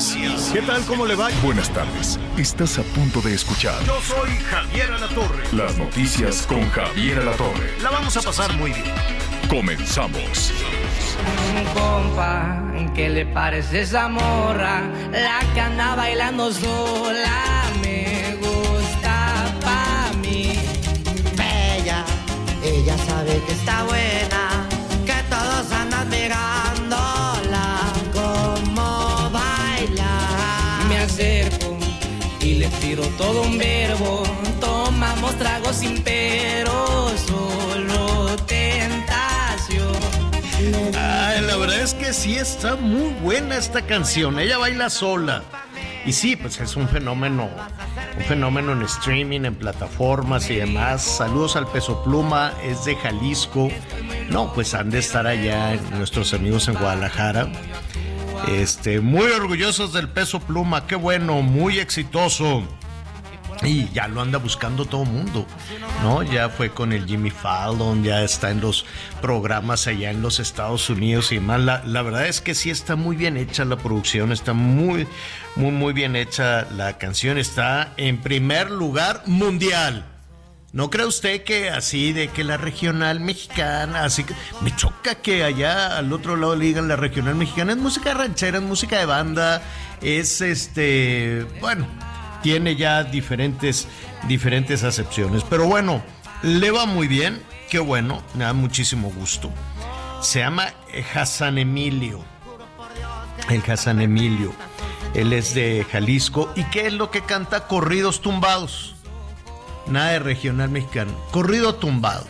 Noticias. ¿Qué tal? ¿Cómo le va? Buenas tardes. Estás a punto de escuchar Yo soy Javier Alatorre. las noticias con Javier Alatorre. La vamos a pasar muy bien. Comenzamos. Un compa, ¿qué le parece esa morra? La que anda bailando sola me gusta pa' mí. Bella, ella sabe que está buena, todo un verbo. Tomamos tragos sin pero, solo tentación. Ay, la verdad es que sí está muy buena esta canción. Ella baila sola. Y sí, pues es un fenómeno, un fenómeno en streaming, en plataformas y demás. Saludos al Peso Pluma, es de Jalisco. No, pues han de estar allá nuestros amigos en Guadalajara. Este, muy orgullosos del Peso Pluma, qué bueno, muy exitoso. Y ya lo anda buscando todo mundo, ¿no? Ya fue con el Jimmy Fallon, ya está en los programas allá en los Estados Unidos y demás. La, la verdad es que sí está muy bien hecha la producción, está muy, muy, muy bien hecha la canción. Está en primer lugar mundial. ¿No cree usted que así de que la regional mexicana, así que me choca que allá al otro lado le digan la regional mexicana? Es música ranchera, es música de banda, es este, bueno, tiene ya diferentes, diferentes acepciones. Pero bueno, le va muy bien, qué bueno, me da muchísimo gusto. Se llama Hassan Emilio. El Hassan Emilio. Él es de Jalisco. ¿Y qué es lo que canta? Corridos tumbados. Nada de regional mexicano. Corrido tumbado.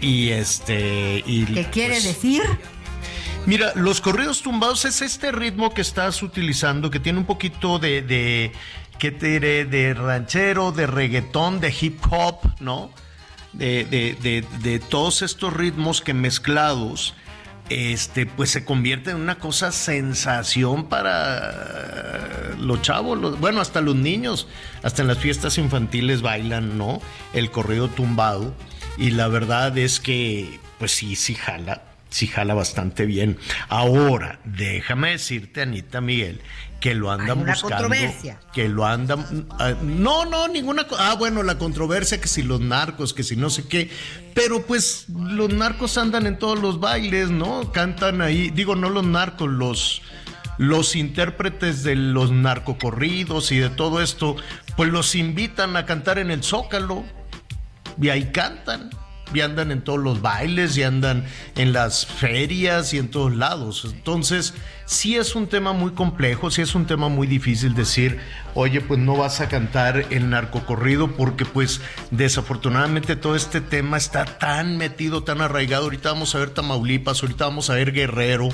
Y este. Y, ¿Qué quiere pues, decir? Mira, los corridos tumbados es este ritmo que estás utilizando, que tiene un poquito de, de ¿qué te diré? De ranchero, de reggaetón, de hip hop, ¿no? De, de, de, todos estos ritmos que mezclados, este, pues se convierte en una cosa sensación para los chavos, bueno, hasta los niños, hasta en las fiestas infantiles bailan, ¿no? El corrido tumbado. Y la verdad es que, pues sí, sí jala sí jala bastante bien. Ahora, déjame decirte, Anita Miguel, que lo andan Hay una buscando. controversia. Que lo andan. ah, no, no, ninguna. Ah, bueno, la controversia que si los narcos, que si no sé qué. Pero pues los narcos andan en todos los bailes, ¿no? Cantan ahí. Digo, no los narcos, los. Los intérpretes de los narcocorridos y de todo esto, pues los invitan a cantar en el Zócalo y ahí cantan. Y andan en todos los bailes y andan en las ferias y en todos lados. Entonces, sí es un tema muy complejo, sí es un tema muy difícil decir, oye, pues no vas a cantar el narcocorrido porque pues desafortunadamente todo este tema está tan metido, tan arraigado. Ahorita vamos a ver Tamaulipas, ahorita vamos a ver Guerrero.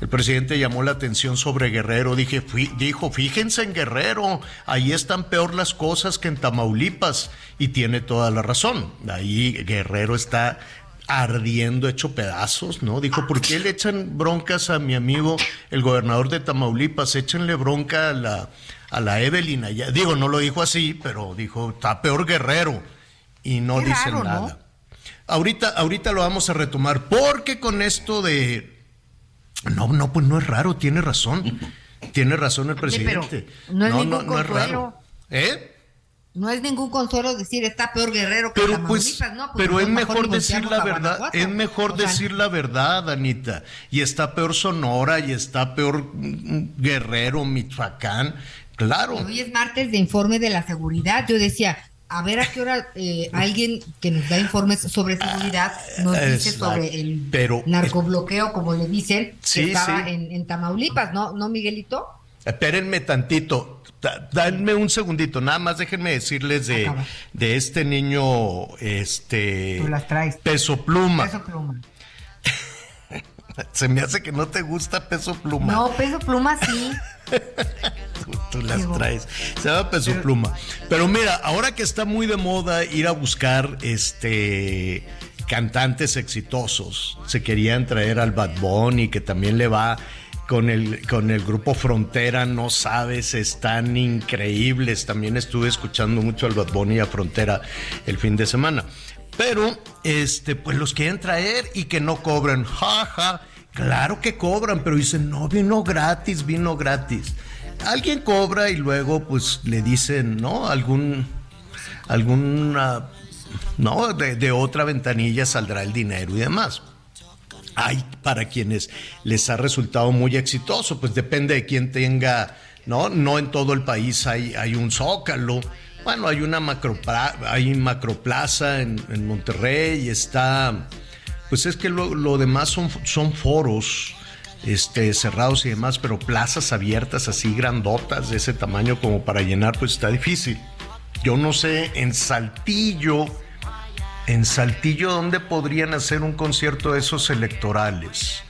El presidente llamó la atención sobre Guerrero. Dije, fui- dijo, fíjense en Guerrero, ahí están peor las cosas que en Tamaulipas. Y tiene toda la razón. Ahí Guerrero está ardiendo, hecho pedazos, ¿no? Dijo, ¿por qué le echan broncas a mi amigo, el gobernador de Tamaulipas? Échenle bronca a la, a la Evelyn allá. Digo, no lo dijo así, pero dijo, está peor Guerrero. Y no Qué dicen raro, ¿no? nada. Ahorita, ahorita lo vamos a retomar, porque con esto de no, no, pues no es raro, tiene razón. Tiene razón el presidente. pero no es ningún consuelo. ¿Eh? No es ningún consuelo decir está peor Guerrero que Pero Tamaulipas, pues, ¿no? Pues pero es mejor decir la verdad, es mejor O sea, decir la verdad, Anita. Y está peor Sonora, y está peor mm, Guerrero, Michoacán. Claro. Hoy es martes de informe de la seguridad. Yo decía, a ver a qué hora eh, alguien que nos da informes sobre seguridad nos dice Exacto. sobre el Pero- narcobloqueo, como le dicen, Sí, que estaba sí. En, en Tamaulipas, ¿no? ¿No, Miguelito? Espérenme tantito. Da- Dadme un segundito, nada más déjenme decirles de, Acaba. de este niño, este Tú las traes. peso pluma. Peso pluma. Se me hace que no te gusta peso pluma. No, peso pluma sí. tú, tú las traes. Se llama peso pluma. Pero mira, ahora que está muy de moda ir a buscar este cantantes exitosos, se querían traer al Bad Bunny, que también le va con el, con el grupo Frontera, no sabes, están increíbles. También estuve escuchando mucho al Bad Bunny a Frontera el fin de semana. Pero, este, pues los quieren traer y que no cobran. Jaja, claro que cobran, pero dicen, no, vino gratis, vino gratis. Alguien cobra y luego, pues le dicen, ¿no? Algún, alguna, ¿no? De, de otra ventanilla saldrá el dinero y demás hay para quienes les ha resultado muy exitoso, pues depende de quién tenga, ¿no? No en todo el país hay, hay un zócalo. Bueno, hay una macro, macroplaza en, en Monterrey, está, pues es que lo, lo demás son, son foros este, cerrados y demás, pero plazas abiertas así grandotas de ese tamaño como para llenar, pues está difícil. Yo no sé, en Saltillo, en Saltillo, ¿dónde podrían hacer un concierto de esos electorales?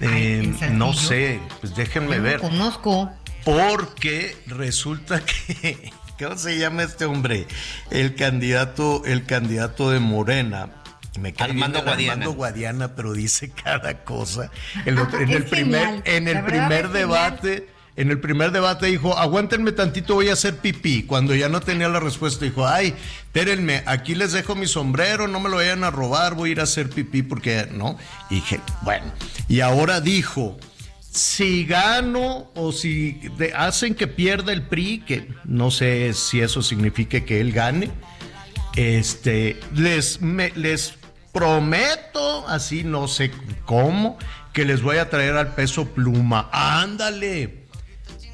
Eh, no sé, pues déjenme Yo no ver. conozco. Porque resulta que, ¿cómo se llama este hombre? El candidato, el candidato de Morena. Me Armando Guadiana. Armando Guadiana, pero dice cada cosa. El otro- en el primer, en el primer debate, en el primer debate dijo, aguántenme tantito, voy a hacer pipí. Cuando ya no tenía la respuesta, dijo, ay, espérenme, aquí les dejo mi sombrero, no me lo vayan a robar, voy a ir a hacer pipí porque, ¿no? Dije, bueno, y ahora dijo, si gano o si hacen que pierda el PRI, que no sé si eso signifique que él gane, este, les, me- les prometo, así no sé cómo, que les voy a traer al peso pluma. Ándale.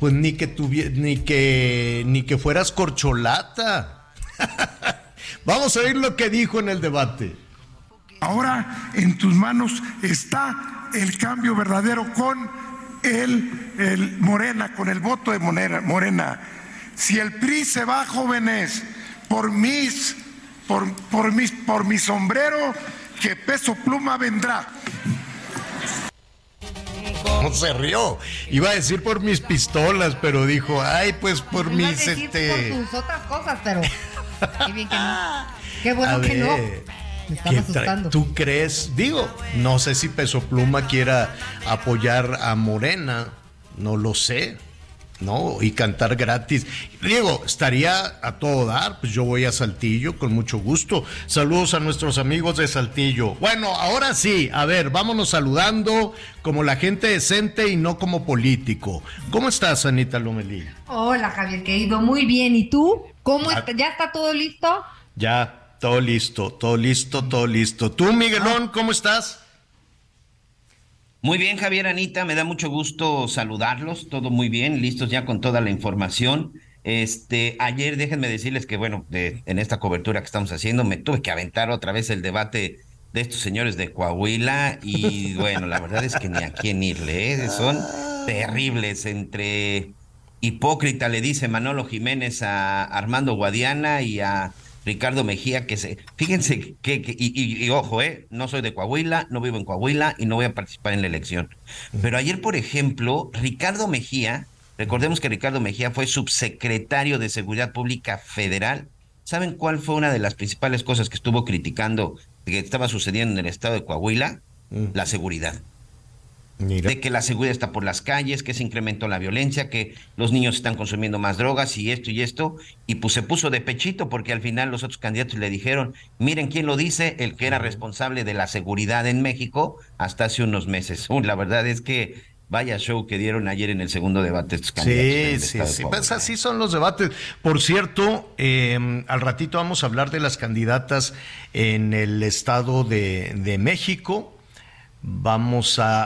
Pues ni que tuvie- ni que ni que fueras corcholata. Vamos a oír lo que dijo en el debate. Ahora en tus manos está el cambio verdadero con el, el Morena, con el voto de Morena, Morena. Si el PRI se va, jóvenes, por mis, por, por mis, por mi sombrero, que peso pluma vendrá. No se rió. Iba a decir por mis pistolas, pero dijo, ay, pues por Iba a mis decir este. por tus otras cosas, pero qué bien que no. Qué bueno A que no. ver, Me estaba ¿qué tra- asustando. ¿Tú crees? Digo, no sé si Peso Pluma quiera apoyar a Morena, no lo sé, ¿no? Y cantar gratis. Diego, estaría a todo dar, pues yo voy a Saltillo con mucho gusto. Saludos a nuestros amigos de Saltillo. Bueno, ahora sí, a ver, vámonos saludando como la gente decente y no como político. ¿Cómo estás, Anita Lomelí? Hola, Javier, querido. Muy bien. ¿Y tú? ¿Cómo Ah. está? ¿Ya está todo listo? Ya, todo listo, todo listo, todo listo. ¿Tú, Miguelón, cómo estás? Muy bien, Javier Anita, me da mucho gusto saludarlos, todo muy bien, listos ya con toda la información. Este, ayer déjenme decirles que bueno, de- en esta cobertura que estamos haciendo me tuve que aventar otra vez el debate de estos señores de Coahuila y bueno, la verdad es que ni a quién irle, ¿eh? son terribles entre hipócrita le dice Manolo Jiménez a Armando Guadiana y a Ricardo Mejía que se fíjense que, que- y, y- y ojo eh no soy de Coahuila no vivo en Coahuila y no voy a participar en la elección. Pero ayer por ejemplo Ricardo Mejía recordemos que Ricardo Mejía fue subsecretario de Seguridad Pública Federal. Saben cuál fue una de las principales cosas que estuvo criticando que estaba sucediendo en el estado de Coahuila la seguridad Mira. de que la seguridad está por las calles, que se incrementó la violencia, que los niños están consumiendo más drogas y esto y esto, y pues se puso de pechito porque al final los otros candidatos le dijeron, miren quién lo dice, el que era responsable de la seguridad en México hasta hace unos meses. Uh, la verdad es que vaya show que dieron ayer en el segundo debate estos candidatos. Sí, sí, sí. Pues así son los debates. Por cierto, eh, al ratito vamos a hablar de las candidatas en el estado de, de México. Vamos a,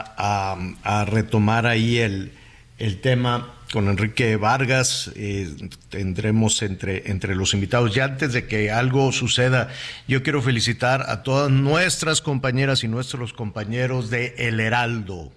a- retomar ahí el, el tema con Enrique Vargas. eh, tendremos entre, entre los invitados. Ya antes de que algo suceda, yo quiero felicitar a todas nuestras compañeras y nuestros compañeros de El Heraldo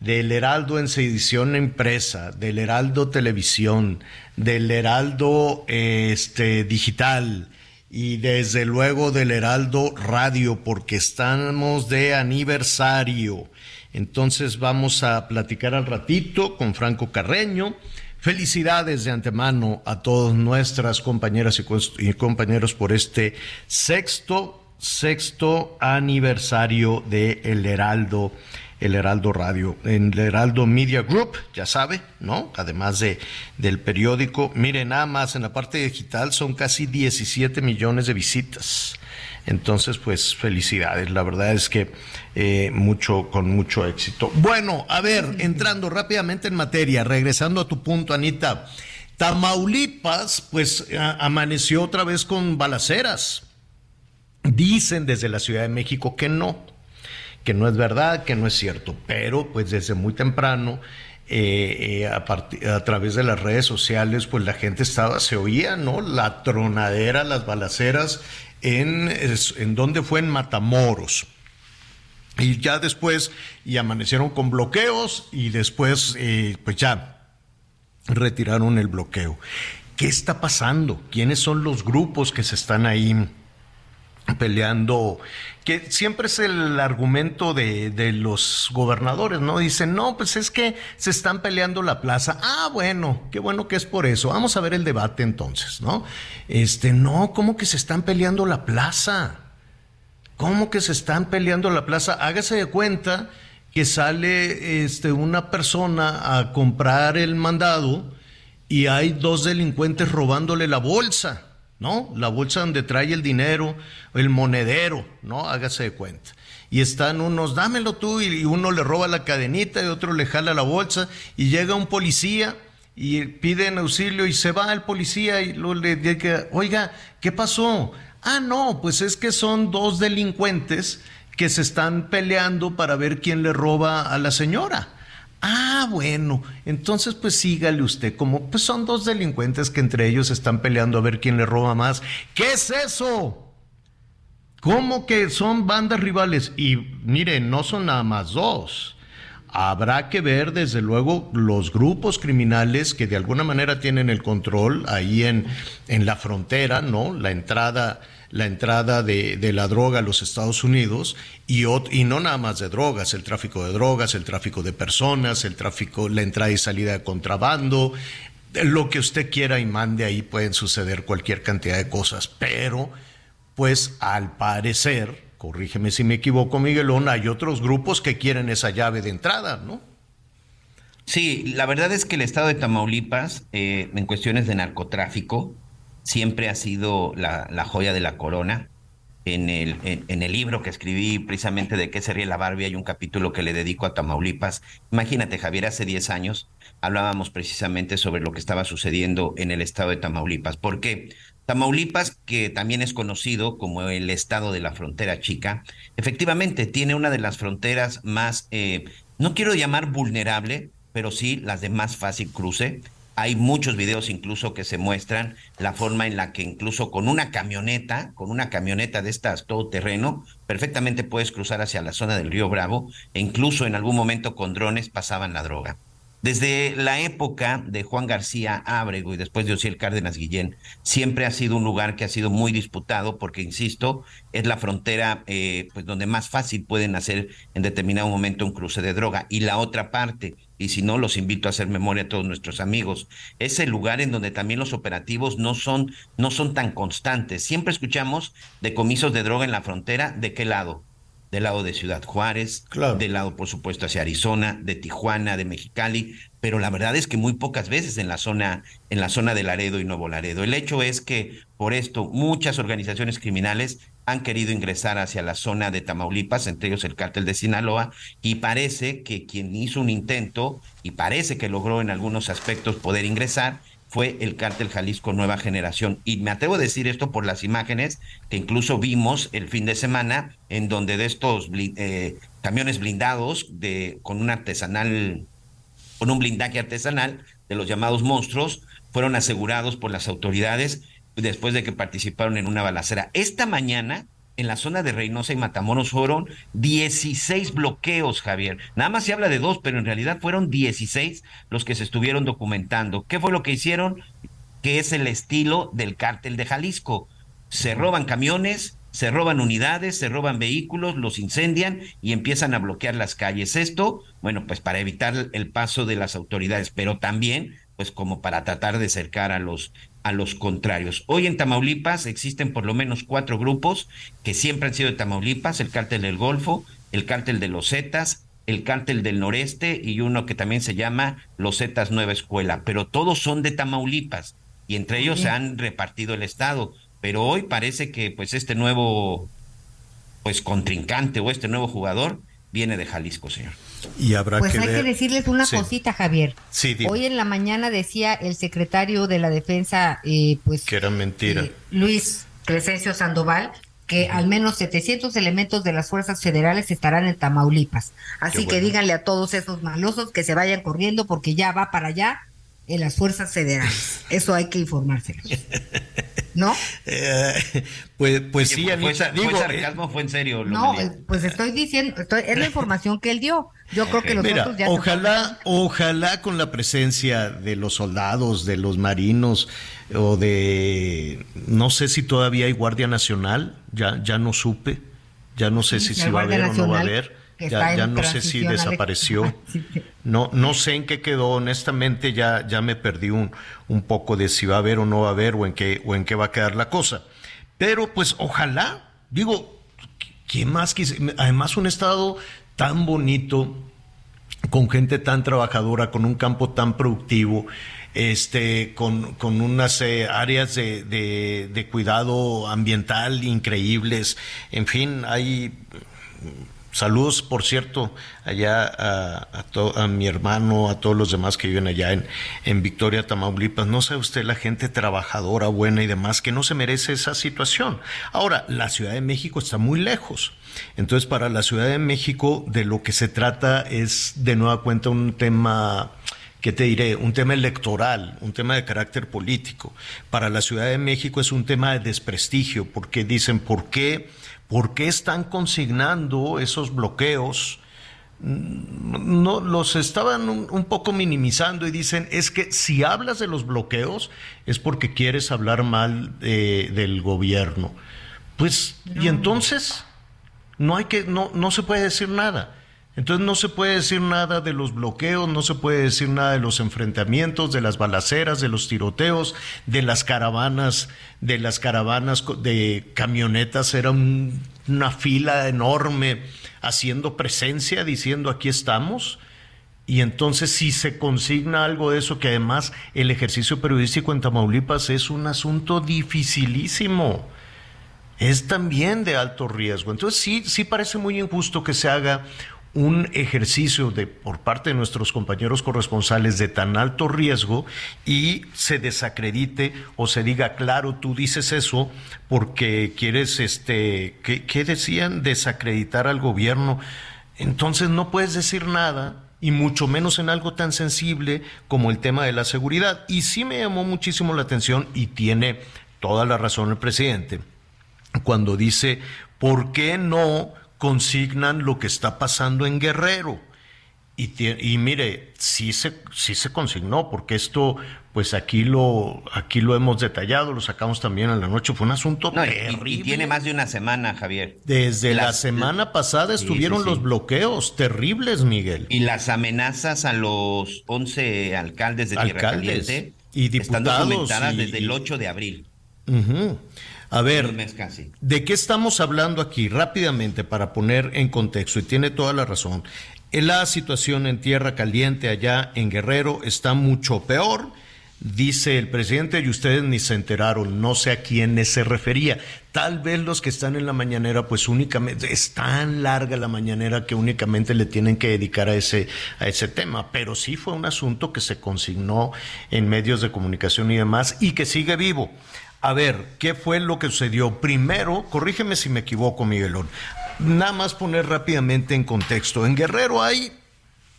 del Heraldo en edición impresa, del Heraldo Televisión, del Heraldo este, Digital y desde luego del Heraldo Radio, porque estamos de aniversario. Entonces vamos a platicar al ratito con Franco Carreño. Felicidades de antemano a todas nuestras compañeras y compañeros por este sexto, sexto aniversario de El Heraldo el Heraldo Radio, en el Heraldo Media Group, ya sabe, ¿no? Además de del periódico, miren nada más en la parte digital son casi 17 millones de visitas. Entonces, pues felicidades, la verdad es que eh, mucho, con mucho éxito. Bueno, a ver, entrando rápidamente en materia, regresando a tu punto, Anita. Tamaulipas, pues amaneció otra vez con balaceras. Dicen desde la Ciudad de México que no, que no es verdad, que no es cierto, pero pues desde muy temprano eh, eh, a, través de las redes sociales, pues la gente estaba, se oía, ¿no? La tronadera, las balaceras en, en donde fue en Matamoros. Y ya después, y amanecieron con bloqueos y después, eh, pues ya retiraron el bloqueo. ¿Qué está pasando? ¿Quiénes son los grupos que se están ahí peleando? Que siempre es el argumento de, de, los gobernadores, ¿no? Dicen, no, pues es que se están peleando la plaza. Ah, bueno, qué bueno que es por eso. Vamos a ver el debate entonces, ¿no? Este, no, ¿cómo que se están peleando la plaza? ¿Cómo que se están peleando la plaza? Hágase de cuenta que sale este, una persona a comprar el mandado y hay dos delincuentes robándole la bolsa, ¿no? La bolsa donde trae el dinero, el monedero, ¿no? Hágase de cuenta. Y están unos, dámelo tú, y uno le roba la cadenita y otro le jala la bolsa y llega un policía y piden auxilio y se va el policía y luego le dice, oiga, ¿qué pasó? Ah, no, pues es que son dos delincuentes que se están peleando para ver quién le roba a la señora. Ah, bueno, entonces pues sígale usted, como pues son dos delincuentes que entre ellos están peleando a ver quién le roba más. ¿Qué es eso? ¿Cómo que son bandas rivales? Y mire, no son nada más dos. Habrá que ver, desde luego, los grupos criminales que de alguna manera tienen el control ahí en, en la frontera, ¿no? La entrada, la entrada de, de la droga a los Estados Unidos y, y no nada más de drogas, el tráfico de drogas, el tráfico de personas, el tráfico, la entrada y salida de contrabando, lo que usted quiera y mande ahí pueden suceder cualquier cantidad de cosas, pero pues al parecer corrígeme si me equivoco, Miguelón, hay otros grupos que quieren esa llave de entrada, ¿no? Sí, la verdad es que el estado de Tamaulipas, eh, en cuestiones de narcotráfico, siempre ha sido la, joya de la corona. En el, en, el libro que escribí precisamente de qué sería la Barbie, hay un capítulo que le dedico a Tamaulipas. Imagínate, Javier, hace 10 años hablábamos precisamente sobre lo que estaba sucediendo en el estado de Tamaulipas. ¿Por qué? Tamaulipas, que también es conocido como el estado de la frontera chica, efectivamente tiene una de las fronteras más, eh, no quiero llamar vulnerable, pero sí las de más fácil cruce. Hay muchos videos incluso que se muestran la forma en la que incluso con una camioneta, con una camioneta de estas todoterreno, perfectamente puedes cruzar hacia la zona del río Bravo e incluso en algún momento con drones pasaban la droga. Desde la época de Juan García Ábrego y después de Osiel Cárdenas Guillén, siempre ha sido un lugar que ha sido muy disputado porque, insisto, es la frontera eh, pues donde más fácil pueden hacer en determinado momento un cruce de droga. Y la otra parte, y si no, los invito a hacer memoria a todos nuestros amigos, es el lugar en donde también los operativos no son, no son tan constantes. Siempre escuchamos decomisos de droga en la frontera, ¿de qué lado? del lado de Ciudad Juárez, del lado, por supuesto, hacia Arizona, de Tijuana, de Mexicali, pero la verdad es que muy pocas veces en la zona, en la zona de Laredo y Nuevo Laredo. El hecho es que por esto muchas organizaciones criminales han querido ingresar hacia la zona de Tamaulipas, entre ellos el cártel de Sinaloa, y parece que quien hizo un intento y parece que logró en algunos aspectos poder ingresar fue el cártel Jalisco Nueva Generación. Y me atrevo a decir esto por las imágenes que incluso vimos el fin de semana, en donde de estos eh, camiones blindados de, con un artesanal, con un blindaje artesanal de los llamados monstruos, fueron asegurados por las autoridades después de que participaron en una balacera. Esta mañana en la zona de Reynosa y Matamoros fueron 16 bloqueos, Javier. Nada más se habla de dos, pero en realidad fueron 16 los que se estuvieron documentando. ¿Qué fue lo que hicieron? Que es el estilo del cártel de Jalisco. Se roban camiones, se roban unidades, se roban vehículos, los incendian y empiezan a bloquear las calles. Esto, bueno, pues para evitar el paso de las autoridades, pero también pues como para tratar de cercar a los a los contrarios. Hoy en Tamaulipas existen por lo menos cuatro grupos que siempre han sido de Tamaulipas, el cártel del Golfo, el cártel de los Zetas, el cártel del Noreste y uno que también se llama los Zetas Nueva Escuela, pero todos son de Tamaulipas y entre ellos se han repartido el estado, pero hoy parece que pues este nuevo pues contrincante o este nuevo jugador viene de Jalisco, señor. Y habrá pues hay que decirles una cosita, Javier. Hoy en la mañana decía el secretario de la Defensa, eh, pues que era mentira. Eh, Luis Crescencio Sandoval, que al menos 700 elementos de las fuerzas federales estarán en Tamaulipas. Así que díganle a todos esos malosos que se vayan corriendo porque ya va para allá en las fuerzas federales. Eso hay que informárselos. ¿No? Eh, pues, pues sí, Anita. Fue, digo, sarcasmo, fue en serio. no, pues estoy diciendo, es la información que él dio. Yo creo que los Mira, ya ojalá, ojalá con la presencia de los soldados, de los marinos o de, no sé si todavía hay Guardia Nacional, ya, ya no supe, ya no sé si se va a ver o no va a haber ya, ya no sé si desapareció. No, no sé en qué quedó, honestamente ya, ya me perdí un, un poco de si va a haber o no va a haber o en qué, o en qué va a quedar la cosa. Pero pues ojalá, digo, ¿quién más quise? Además un estado tan bonito, con gente tan trabajadora, con un campo tan productivo, este, con, con unas eh, áreas de, de, de, cuidado ambiental increíbles. En fin, hay Saludos, por cierto, allá a, mi hermano, a todos los demás que viven allá en, en Victoria, Tamaulipas. No sabe usted la gente trabajadora, buena y demás, que no se merece esa situación. Ahora, la Ciudad de México está muy lejos. Entonces, para la Ciudad de México, de lo que se trata es, de nueva cuenta, un tema ¿qué te diré? Un tema electoral, un tema de carácter político. Para la Ciudad de México es un tema de desprestigio, porque dicen, ¿por qué? ¿Por qué están consignando esos bloqueos? Mm, no, los estaban un, poco minimizando y dicen, es que si hablas de los bloqueos es porque quieres hablar mal eh, del gobierno. Pues, y entonces no hay que, no, no se puede decir nada. Entonces no se puede decir nada de los bloqueos, no se puede decir nada de los enfrentamientos, de las balaceras, de los tiroteos, de las caravanas, de las caravanas de camionetas, era una fila enorme haciendo presencia, diciendo aquí estamos. Y entonces si se consigna algo de eso, que además el ejercicio periodístico en Tamaulipas es un asunto dificilísimo es también de alto riesgo. Entonces sí, sí parece muy injusto que se haga un ejercicio de por parte de nuestros compañeros corresponsales de tan alto riesgo y se desacredite o se diga claro tú dices eso porque quieres este ¿qué, decían desacreditar al gobierno entonces no puedes decir nada y mucho menos en algo tan sensible como el tema de la seguridad. Y sí me llamó muchísimo la atención y tiene toda la razón el presidente cuando dice ¿por qué no consignan lo que está pasando en Guerrero. Y, y, mire, sí se, sí se consignó, porque esto, pues aquí lo, aquí lo hemos detallado, lo sacamos también en la noche, fue un asunto terrible. Y, tiene más de una semana, Javier. Desde la semana pasada estuvieron los bloqueos terribles, Miguel. Y las amenazas a los 11 alcaldes de Tierra Caliente y diputados, están documentadas desde el 8 de abril. A ver, ¿de qué estamos hablando aquí? Rápidamente, para poner en contexto, y tiene toda la razón. La situación en Tierra Caliente, allá en Guerrero, está mucho peor, dice el presidente, y ustedes ni se enteraron, no sé a quiénes se refería. Tal vez los que están en la mañanera, pues únicamente, es tan larga la mañanera que únicamente le tienen que dedicar a ese, a ese tema. Pero sí fue un asunto que se consignó en medios de comunicación y demás, y que sigue vivo. A ver, ¿qué fue lo que sucedió? Primero, corrígeme si me equivoco, Miguelón. Nada más poner rápidamente en contexto. En Guerrero hay,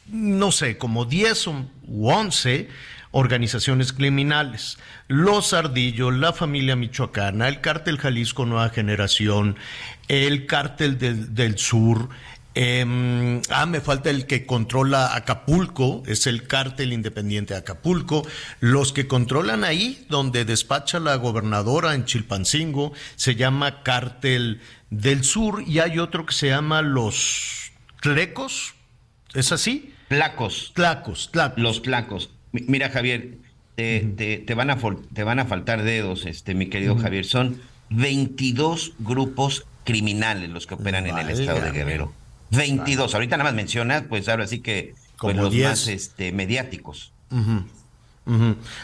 no sé, como 10 u 11 organizaciones criminales. Los Ardillos, la familia michoacana, el cártel Jalisco Nueva Generación, el cártel del, del Sur, Em, ah, me falta el que controla Acapulco, es el cártel independiente de Acapulco. Los que controlan ahí, donde despacha la gobernadora en Chilpancingo, se llama Cártel del Sur y hay otro que se llama los Tlecos, ¿es así? Placos. Tlacos, tlacos. Los placos. Mira, Javier, te, te, van a, te van a faltar dedos, este, mi querido Javier. Son 22 grupos criminales los que operan en el estado de Guerrero. 22. Ahorita nada más mencionas, pues ahora sí que pues, los más este, mediáticos.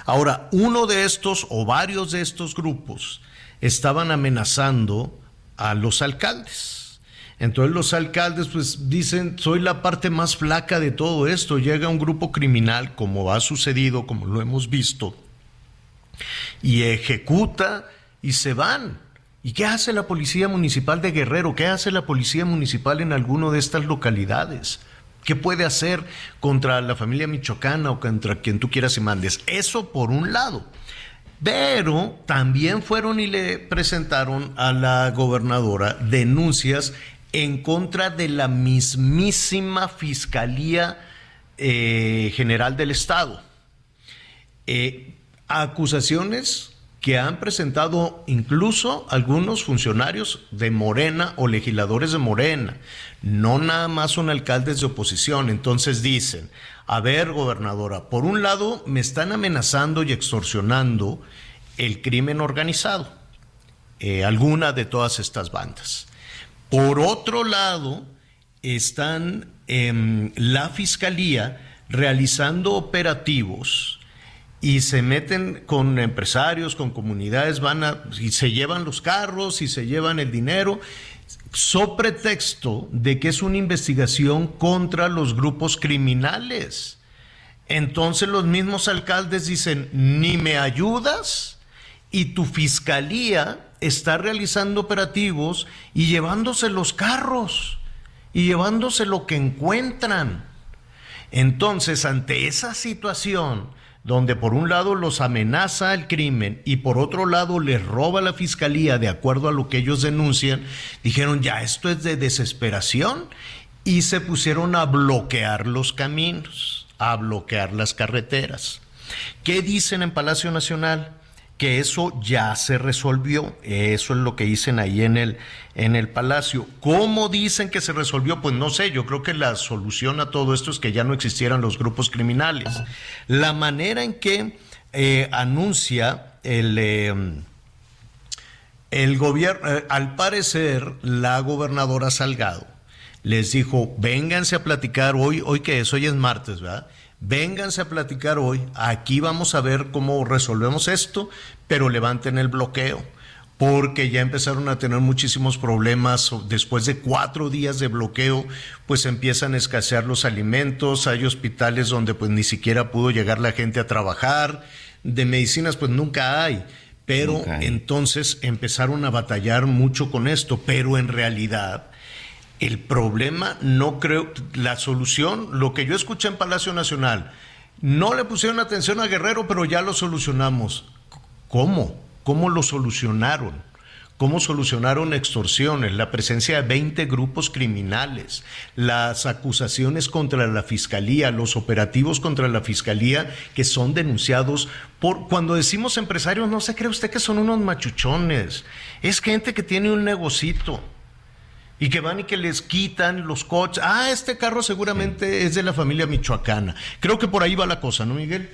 Ahora, uno de estos o varios de estos grupos estaban amenazando a los alcaldes. Entonces los alcaldes pues dicen, soy la parte más flaca de todo esto. Llega un grupo criminal, como ha sucedido, como lo hemos visto, y ejecuta y se van. ¿Y qué hace la Policía Municipal de Guerrero? ¿Qué hace la Policía Municipal en alguno de estas localidades? ¿Qué puede hacer contra la familia michoacana o contra quien tú quieras y mandes? Eso por un lado. Pero también fueron y le presentaron a la gobernadora denuncias en contra de la mismísima Fiscalía eh, General del Estado. Eh, acusaciones que han presentado incluso algunos funcionarios de Morena o legisladores de Morena. No nada más son alcaldes de oposición. Entonces dicen, a ver, gobernadora, por un lado me están amenazando y extorsionando el crimen organizado, eh, alguna de todas estas bandas. Por otro lado, están en la fiscalía realizando operativos y se meten con empresarios, con comunidades, van a, y se llevan los carros y se llevan el dinero, so pretexto de que es una investigación contra los grupos criminales. Entonces los mismos alcaldes dicen, ni me ayudas y tu fiscalía está realizando operativos y llevándose los carros y llevándose lo que encuentran. Entonces, ante esa situación, donde por un lado los amenaza el crimen y por otro lado les roba la fiscalía de acuerdo a lo que ellos denuncian, dijeron ya esto es de desesperación y se pusieron a bloquear los caminos, a bloquear las carreteras. ¿Qué dicen en Palacio Nacional? Que eso ya se resolvió. Eso es lo que dicen ahí en el, en el Palacio. ¿Cómo dicen que se resolvió? Pues no sé, yo creo que la solución a todo esto es que ya no existieran los grupos criminales. La manera en que eh, anuncia el... Eh, el gobierno, al parecer, la gobernadora Salgado les dijo, vénganse a platicar hoy, hoy que es, hoy es martes, ¿verdad? Vénganse a platicar hoy, aquí vamos a ver cómo resolvemos esto, pero levanten el bloqueo, porque ya empezaron a tener muchísimos problemas. Después de cuatro días de bloqueo, pues empiezan a escasear los alimentos, hay hospitales donde pues ni siquiera pudo llegar la gente a trabajar, de medicinas pues nunca hay. Pero entonces empezaron a batallar mucho con esto, pero en realidad el problema, no creo, la solución, lo que yo escuché en Palacio Nacional, no le pusieron atención a Guerrero, pero ya lo solucionamos. ¿Cómo? ¿Cómo lo solucionaron? ¿Cómo solucionaron extorsiones, la presencia de 20 grupos criminales, las acusaciones contra la fiscalía, los operativos contra la fiscalía que son denunciados por cuando decimos empresarios, no se cree usted que son unos machuchones, es gente que tiene un negocito y que van y que les quitan los coches. Ah, este carro seguramente es de la familia michoacana. Creo que por ahí va la cosa, ¿no, Miguel?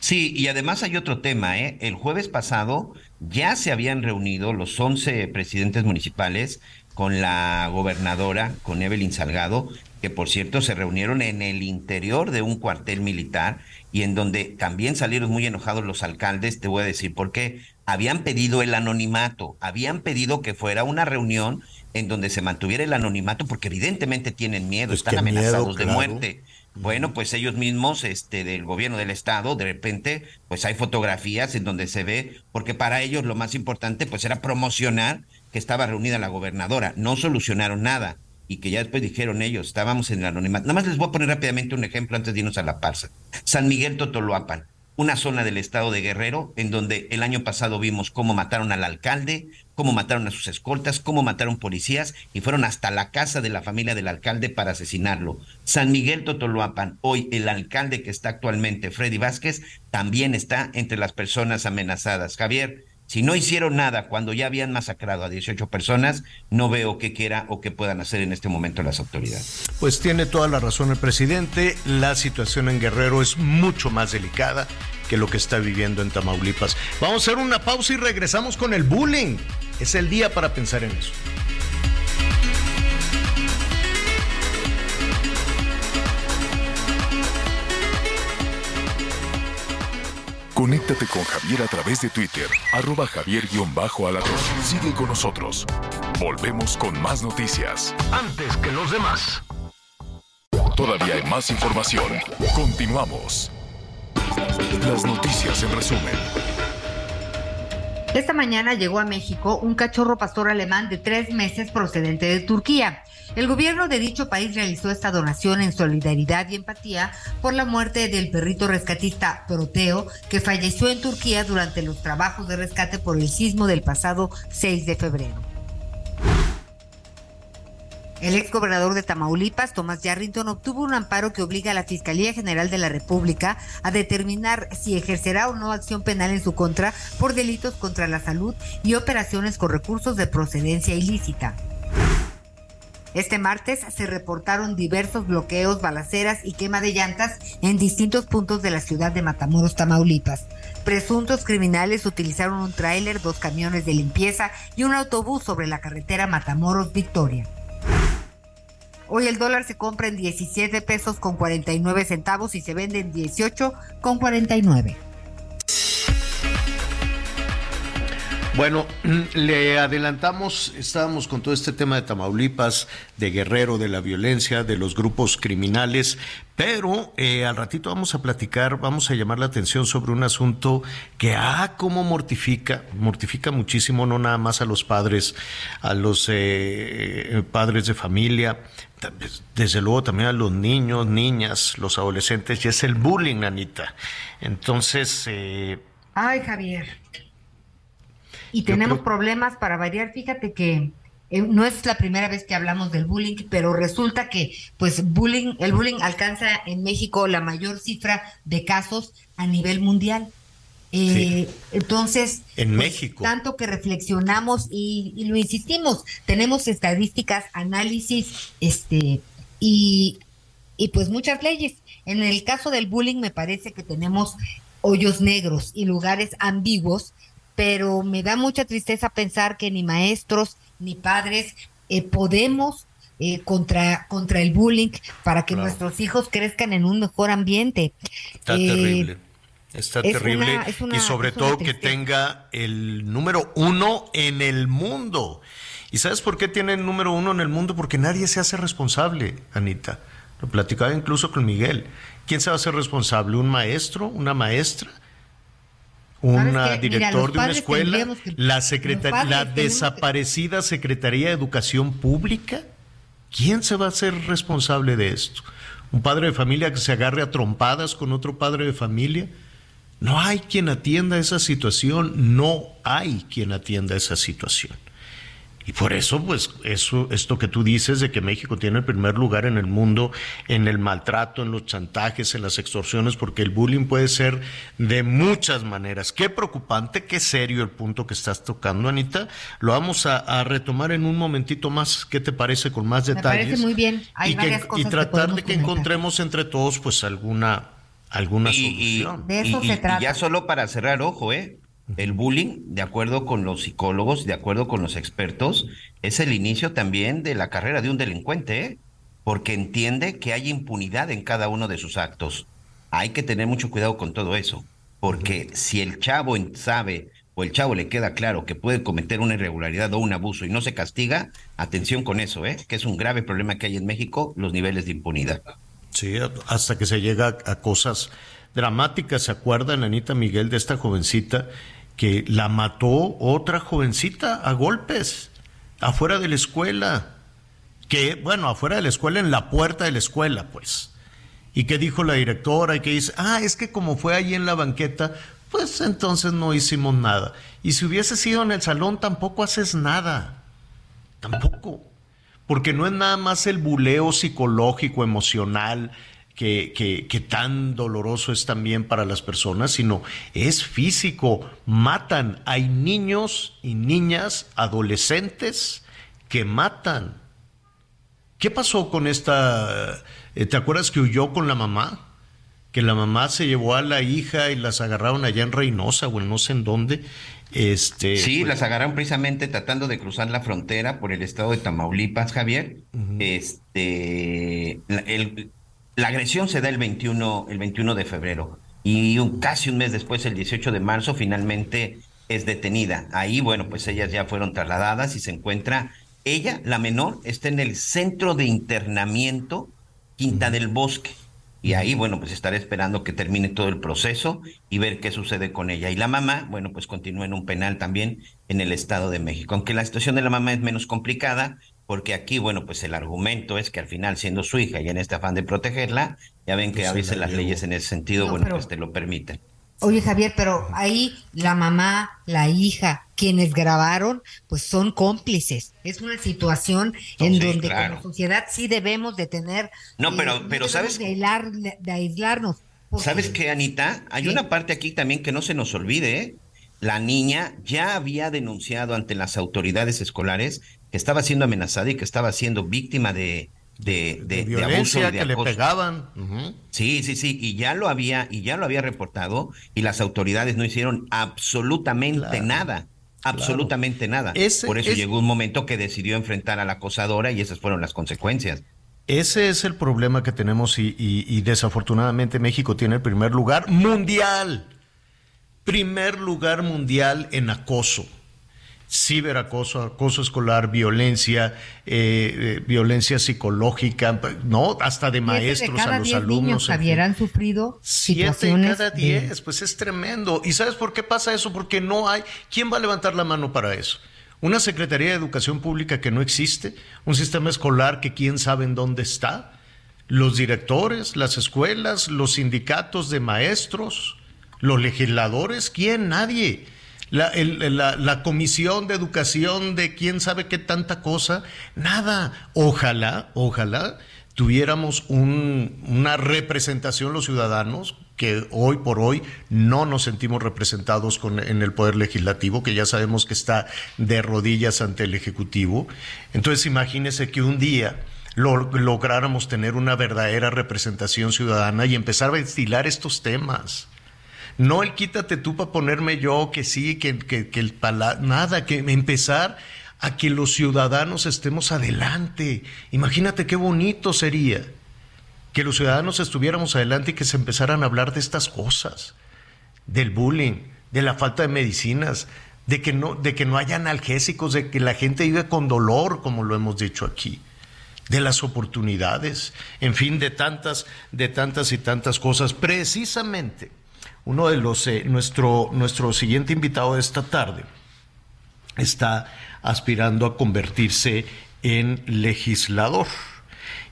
Sí, y además hay otro tema, ¿eh? El jueves pasado ya se habían reunido los 11 presidentes municipales con la gobernadora, con Evelyn Salgado, que por cierto se reunieron en el interior de un cuartel militar y en donde también salieron muy enojados los alcaldes, te voy a decir por qué, habían pedido el anonimato, habían pedido que fuera una reunión en donde se mantuviera el anonimato porque evidentemente tienen miedo, pues están amenazados de muerte. Bueno, pues ellos mismos, este, del gobierno del estado, de repente, pues hay fotografías en donde se ve, porque para ellos lo más importante, pues era promocionar que estaba reunida la gobernadora. No solucionaron nada y que ya después dijeron ellos, estábamos en el anonimato. Nada más les voy a poner rápidamente un ejemplo antes de irnos a la parsa. San Miguel Totoloapan una zona del estado de Guerrero, en donde el año pasado vimos cómo mataron al alcalde, cómo mataron a sus escoltas, cómo mataron policías y fueron hasta la casa de la familia del alcalde para asesinarlo. San Miguel Totoloapan, hoy el alcalde que está actualmente, Freddy Vázquez, también está entre las personas amenazadas. Javier, si no hicieron nada cuando ya habían masacrado a 18 personas, no veo qué quiera o qué puedan hacer en este momento las autoridades. Pues tiene toda la razón el presidente. La situación en Guerrero es mucho más delicada que lo que está viviendo en Tamaulipas. Vamos a hacer una pausa y regresamos con el bullying. Es el día para pensar en eso. Conéctate con Javier a través de Twitter, arroba javier-alatón. Sigue con nosotros. Volvemos con más noticias. Antes que los demás. Todavía hay más información. Continuamos. Las noticias en resumen. Esta mañana llegó a México un cachorro pastor alemán de tres meses procedente de Turquía. El gobierno de dicho país realizó esta donación en solidaridad y empatía por la muerte del perrito rescatista Proteo, que falleció en Turquía durante los trabajos de rescate por el sismo del pasado 6 de febrero. El ex gobernador de Tamaulipas, Tomás Yarrington, obtuvo un amparo que obliga a la Fiscalía General de la República a determinar si ejercerá o no acción penal en su contra por delitos contra la salud y operaciones con recursos de procedencia ilícita. Este martes se reportaron diversos bloqueos, balaceras y quema de llantas en distintos puntos de la ciudad de Matamoros, Tamaulipas. Presuntos criminales utilizaron un tráiler, dos camiones de limpieza y un autobús sobre la carretera Matamoros-Victoria. Hoy el dólar se compra en 17 pesos con 49 centavos y se vende en 18 con 49. Bueno, le adelantamos, estábamos con todo este tema de Tamaulipas, de Guerrero, de la violencia, de los grupos criminales, pero eh, al ratito vamos a platicar, vamos a llamar la atención sobre un asunto que, ah, cómo mortifica, mortifica muchísimo, no nada más a los padres, a los eh, padres de familia, desde luego también a los niños, niñas, los adolescentes, y es el bullying, Anita. Entonces... Eh, Ay, Javier. Y tenemos problemas para variar. Fíjate que eh, no es la primera vez que hablamos del bullying, pero resulta que pues bullying, el bullying alcanza en México la mayor cifra de casos a nivel mundial. Eh, entonces, en pues, México. Tanto que reflexionamos y, y, lo insistimos, tenemos estadísticas, análisis, este, y, y pues muchas leyes. En el caso del bullying me parece que tenemos hoyos negros y lugares ambiguos pero me da mucha tristeza pensar que ni maestros ni padres eh, podemos eh, contra, contra el bullying para que nuestros hijos crezcan en un mejor ambiente. Está eh, terrible. Está terrible y sobre todo que tenga el número uno en el mundo. ¿Y sabes por qué tiene el número uno en el mundo? Porque nadie se hace responsable, Anita. Lo platicaba incluso con Miguel. ¿Quién se va a hacer responsable? ¿Un maestro? ¿Una maestra? Un director de una escuela, la, la desaparecida Secretaría de Educación Pública. ¿Quién se va a hacer responsable de esto? ¿Un padre de familia que se agarre a trompadas con otro padre de familia? No hay quien atienda esa situación, no hay quien atienda esa situación. Y por eso, pues, eso, esto que tú dices de que México tiene el primer lugar en el mundo en el maltrato, en los chantajes, en las extorsiones, porque el bullying puede ser de muchas maneras. Qué preocupante, qué serio el punto que estás tocando, Anita. Lo vamos a, retomar en un momentito más. ¿Qué te parece con más detalles? Me parece muy bien. Hay y, varias y tratar de que encontremos entre todos, pues, alguna alguna solución. de eso se trata. Y ya solo para cerrar, ojo, ¿eh? El bullying, de acuerdo con los psicólogos, de acuerdo con los expertos, es el inicio también de la carrera de un delincuente, ¿eh? porque entiende que hay impunidad en cada uno de sus actos. Hay que tener mucho cuidado con todo eso, porque si el chavo sabe o el chavo le queda claro que puede cometer una irregularidad o un abuso y no se castiga, atención con eso, ¿eh? que es un grave problema que hay en México, los niveles de impunidad. Sí, hasta que se llega a cosas dramáticas. ¿Se acuerdan, Anita Miguel, de esta jovencita que la mató otra jovencita a golpes afuera de la escuela? Que, bueno, afuera de la escuela, en la puerta de la escuela, pues. ¿Y qué dijo la directora? Y que dice, ah, es que como fue ahí en la banqueta, pues entonces no hicimos nada. Y si hubiese sido en el salón, tampoco haces nada. Tampoco. Porque no es nada más el buleo psicológico, emocional, que, que, tan doloroso es también para las personas, sino es físico. Matan. Hay niños y niñas, adolescentes, que matan. ¿Qué pasó con esta? Eh, ¿Te acuerdas que huyó con la mamá? Que la mamá se llevó a la hija y las agarraron allá en Reynosa o en no sé en dónde. Este, sí, pues las agarraron precisamente tratando de cruzar la frontera por el estado de Tamaulipas, Javier. Este, la, agresión se da el 21, el 21 de febrero y casi un mes después, el 18 de marzo, finalmente es detenida. Ahí, bueno, pues ellas ya fueron trasladadas y se encuentra ella, la menor, está en el centro de internamiento Quinta del Bosque. Y ahí, bueno, pues estaré esperando que termine todo el proceso y ver qué sucede con ella. Y la mamá, bueno, pues continúa en un penal también en el Estado de México. Aunque la situación de la mamá es menos complicada, porque aquí, bueno, pues el argumento es que al final, siendo su hija y en este afán de protegerla, ya ven que pues a veces las leyes en ese sentido, bueno, pues te lo permiten. Oye, Javier, pero ahí la mamá, la hija, quienes grabaron, pues son cómplices. Es una situación en donde como sociedad sí debemos de tener... No, pero, eh, pero ¿sabes? De, aislarnos. ¿Sabes qué, Anita? Hay una parte aquí también que no se nos olvide, ¿eh? La niña ya había denunciado ante las autoridades escolares que estaba siendo amenazada y que estaba siendo víctima de, de, de, violencia que le pegaban. Sí, sí, sí, y ya lo había y ya lo había reportado y las autoridades no hicieron absolutamente nada. Absolutamente nada. Por eso llegó un momento que decidió enfrentar a la acosadora y esas fueron las consecuencias. Ese es el problema que tenemos y, y desafortunadamente México tiene el primer lugar mundial. Primer lugar mundial en acoso ciberacoso, acoso escolar, violencia, eh, eh, violencia psicológica, no, hasta de maestros a los alumnos. Niños, Javier, han sufrido siete cada diez, pues es tremendo. ¿Y sabes por qué pasa eso? Porque no hay, ¿quién va a levantar la mano para eso? Una Secretaría de Educación Pública que no existe, un sistema escolar que quién sabe en dónde está, los directores, las escuelas, los sindicatos de maestros, los legisladores, ¿quién? Nadie la, la, comisión de educación de quién sabe qué tanta cosa, nada. Ojalá, ojalá tuviéramos una representación los ciudadanos que hoy por hoy no nos sentimos representados con, en el Poder Legislativo, que ya sabemos que está de rodillas ante el Ejecutivo. Entonces imagínese que un día lográramos tener una verdadera representación ciudadana y empezar a ventilar estos temas. No el quítate tú para ponerme yo, que sí, que, que, el pala nada, que empezar a que los ciudadanos estemos adelante. Imagínate qué bonito sería que los ciudadanos estuviéramos adelante y que se empezaran a hablar de estas cosas, del bullying, de la falta de medicinas, de que no, de que no haya analgésicos, de que la gente vive con dolor, como lo hemos dicho aquí, de las oportunidades, en fin, de tantas, de tantas y tantas cosas, precisamente uno de los, eh, nuestro, nuestro siguiente invitado de esta tarde está aspirando a convertirse en legislador.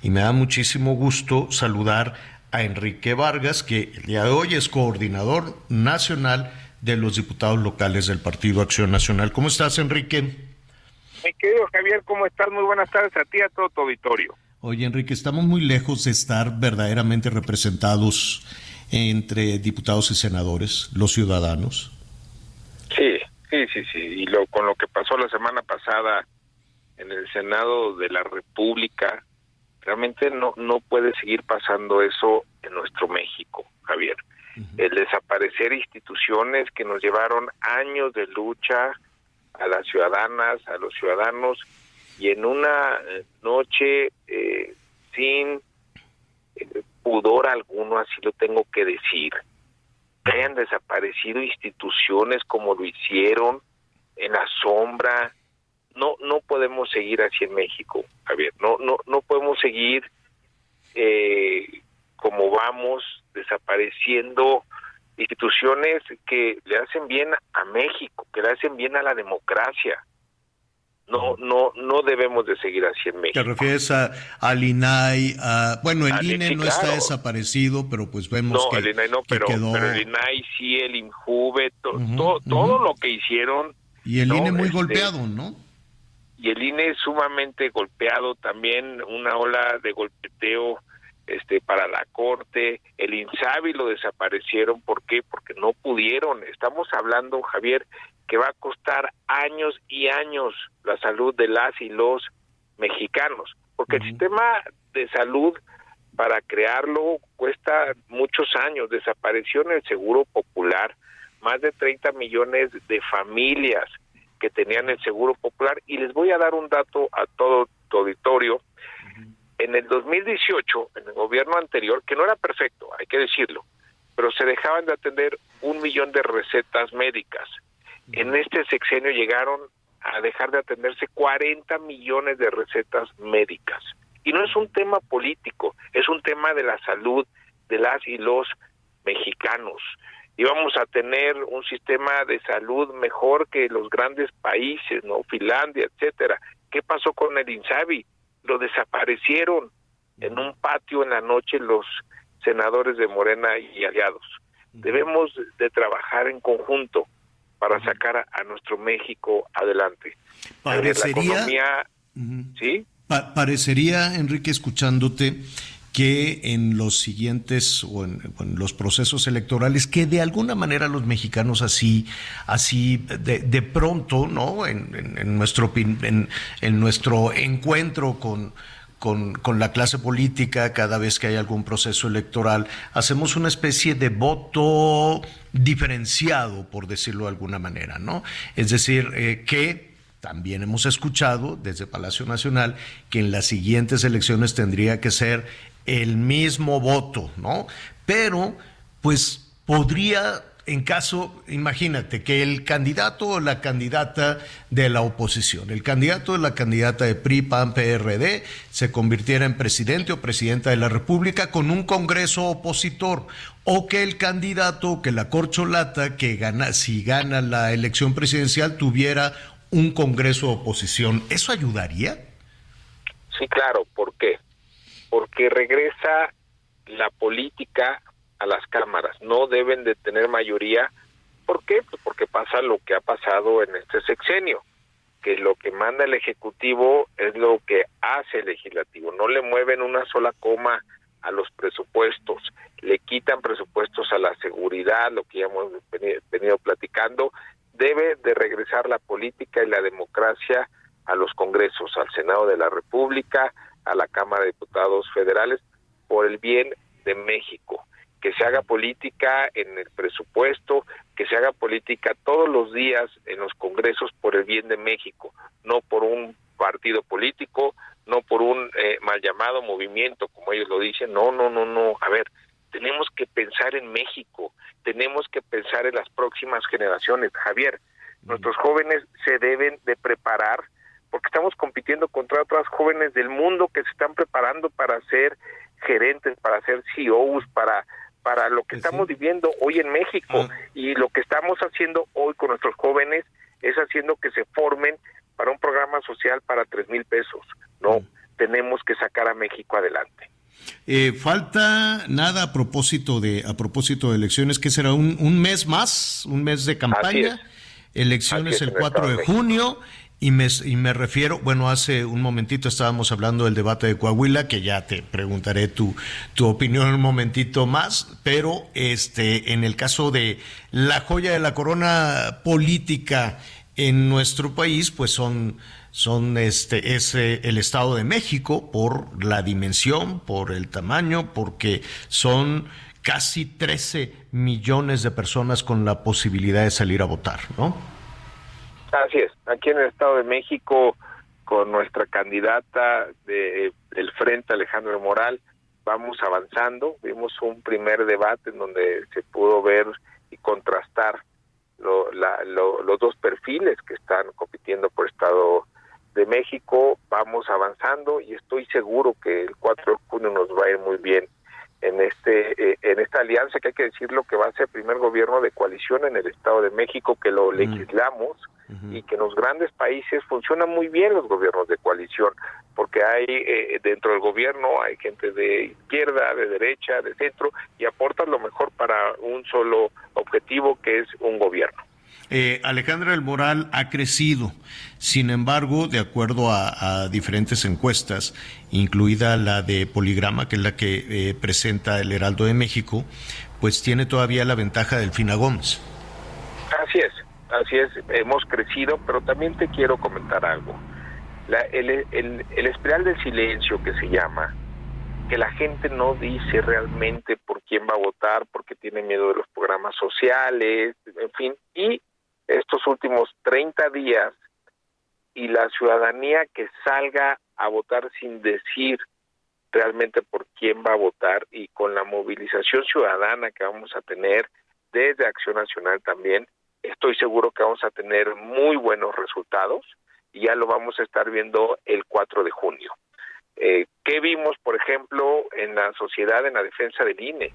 Y me da muchísimo gusto saludar a Enrique Vargas, que el día de hoy es coordinador nacional de los diputados locales del Partido Acción Nacional. ¿Cómo estás, Enrique? Mi querido Javier, ¿cómo estás? Muy buenas tardes a ti y a todo tu auditorio. Oye, Enrique, estamos muy lejos de estar verdaderamente representados entre diputados y senadores, los ciudadanos? Sí, sí, sí, sí. Y lo, con lo que pasó la semana pasada en el Senado de la República, realmente no, no puede seguir pasando eso en nuestro México, Javier. El desaparecer instituciones que nos llevaron años de lucha a las ciudadanas, a los ciudadanos, y en una eh, noche eh, sin eh, pudor alguno, así lo tengo que decir, que hayan desaparecido instituciones como lo hicieron en la sombra. No, no podemos seguir así en México, Javier. No, no, no podemos seguir eh, como vamos desapareciendo instituciones que le hacen bien a México, que le hacen bien a la democracia. No, no, no debemos de seguir así en México. ¿Te refieres a, al INAI? bueno, el INE no está desaparecido, pero pues vemos que, el INAI no, pero, el INAI sí, el INJUVE, todo lo que hicieron. Y el INE muy este, golpeado, ¿no? Y el INE sumamente golpeado también, una ola de golpeteo este para la corte, el INSABI lo desaparecieron, ¿por qué? Porque no pudieron. Estamos hablando, Javier, que va a costar años y años la salud de las y los mexicanos, porque el sistema de salud para crearlo cuesta muchos años, desapareció en el Seguro Popular más de 30 millones de familias que tenían el Seguro Popular y les voy a dar un dato a todo tu auditorio. En el 2018, en el gobierno anterior, que no era perfecto, hay que decirlo, pero se dejaban de atender un millón de recetas médicas en este sexenio llegaron a dejar de atenderse 40 millones de recetas médicas. Y no es un tema político, es un tema de la salud de las y los mexicanos. Íbamos a tener un sistema de salud mejor que los grandes países, ¿no? Finlandia, etcétera. ¿Qué pasó con el INSABI? Lo desaparecieron en un patio en la noche los senadores de Morena y aliados. Debemos de trabajar en conjunto para sacar a, nuestro México adelante. Parecería, ¿sí? parecería, Enrique, escuchándote, que en los siguientes o en, los procesos electorales que de alguna manera los mexicanos así así de, pronto no en, en nuestro en nuestro encuentro con con, con, la clase política cada vez que hay algún proceso electoral, hacemos una especie de voto diferenciado, por decirlo de alguna manera, ¿no? Es decir, eh, que también hemos escuchado desde Palacio Nacional que en las siguientes elecciones tendría que ser el mismo voto, ¿no? Pero, pues podría en caso, imagínate, que el candidato o la candidata de la oposición, el candidato o la candidata de PRI, PAN, PRD, se convirtiera en presidente o presidenta de la República con un Congreso opositor, o que el candidato, que la corcholata, que gana, si gana la elección presidencial, tuviera un Congreso oposición. ¿Eso ayudaría? Sí, claro. ¿Por qué? Porque regresa la política a las cámaras, no deben de tener mayoría. ¿Por qué? Pues porque pasa lo que ha pasado en este sexenio, que lo que manda el Ejecutivo es lo que hace el Legislativo, no le mueven una sola coma a los presupuestos, le quitan presupuestos a la seguridad, lo que ya hemos venido platicando, debe de regresar la política y la democracia a los congresos, al Senado de la República, a la Cámara de Diputados Federales, por el bien de México. Que se haga política en el presupuesto, que se haga política todos los días en los congresos por el bien de México, no por un partido político, no por un eh, mal llamado movimiento, como ellos lo dicen, no, no, no, no, a ver, tenemos que pensar en México, tenemos que pensar en las próximas generaciones, Javier, nuestros jóvenes se deben de preparar porque estamos compitiendo contra otras jóvenes del mundo que se están preparando para ser gerentes, para ser CEOs, para para lo que estamos viviendo hoy en México ah. y lo que estamos haciendo hoy con nuestros jóvenes es haciendo que se formen para un programa social para tres mil pesos. No, tenemos que sacar a México adelante. Eh, falta nada a propósito de a propósito de elecciones, que será un, un mes más, un mes de campaña. Elecciones el 4 de junio y me, y me refiero, bueno, hace un momentito estábamos hablando del debate de Coahuila, que ya te preguntaré tu, tu opinión un momentito más, pero este, en el caso de la joya de la corona política en nuestro país, pues son, son este, es eh, el Estado de México por la dimensión, por el tamaño, porque son casi 13 millones de personas con la posibilidad de salir a votar, ¿no? Así es, aquí en el Estado de México, con nuestra candidata de, del Frente, Alejandro Moral, vamos avanzando. Vimos un primer debate en donde se pudo ver y contrastar los dos perfiles que están compitiendo por Estado de México. Vamos avanzando y estoy seguro que el 4 de junio nos va a ir muy bien en este eh, en esta alianza que hay que decirlo que va a ser el primer gobierno de coalición en el Estado de México que lo legislamos y que en los grandes países funcionan muy bien los gobiernos de coalición porque hay eh, dentro del gobierno hay gente de izquierda, de derecha, de centro y aportan lo mejor para un solo objetivo que es un gobierno. Eh, Alejandra del Moral ha crecido. Sin embargo, de acuerdo a, diferentes encuestas, incluida la de Poligrama, que es la que eh, presenta el Heraldo de México, pues tiene todavía la ventaja del Fina Gómez. Así es, así es, hemos crecido, pero también te quiero comentar algo. el, el, el espiral del silencio que se llama, que la gente no dice realmente por quién va a votar, porque tiene miedo de los programas sociales, en fin, y estos últimos 30 días y la ciudadanía que salga a votar sin decir realmente por quién va a votar y con la movilización ciudadana que vamos a tener desde Acción Nacional también, estoy seguro que vamos a tener muy buenos resultados y ya lo vamos a estar viendo el 4 de junio. Eh, ¿Qué vimos, por ejemplo, en la sociedad en la defensa del INE?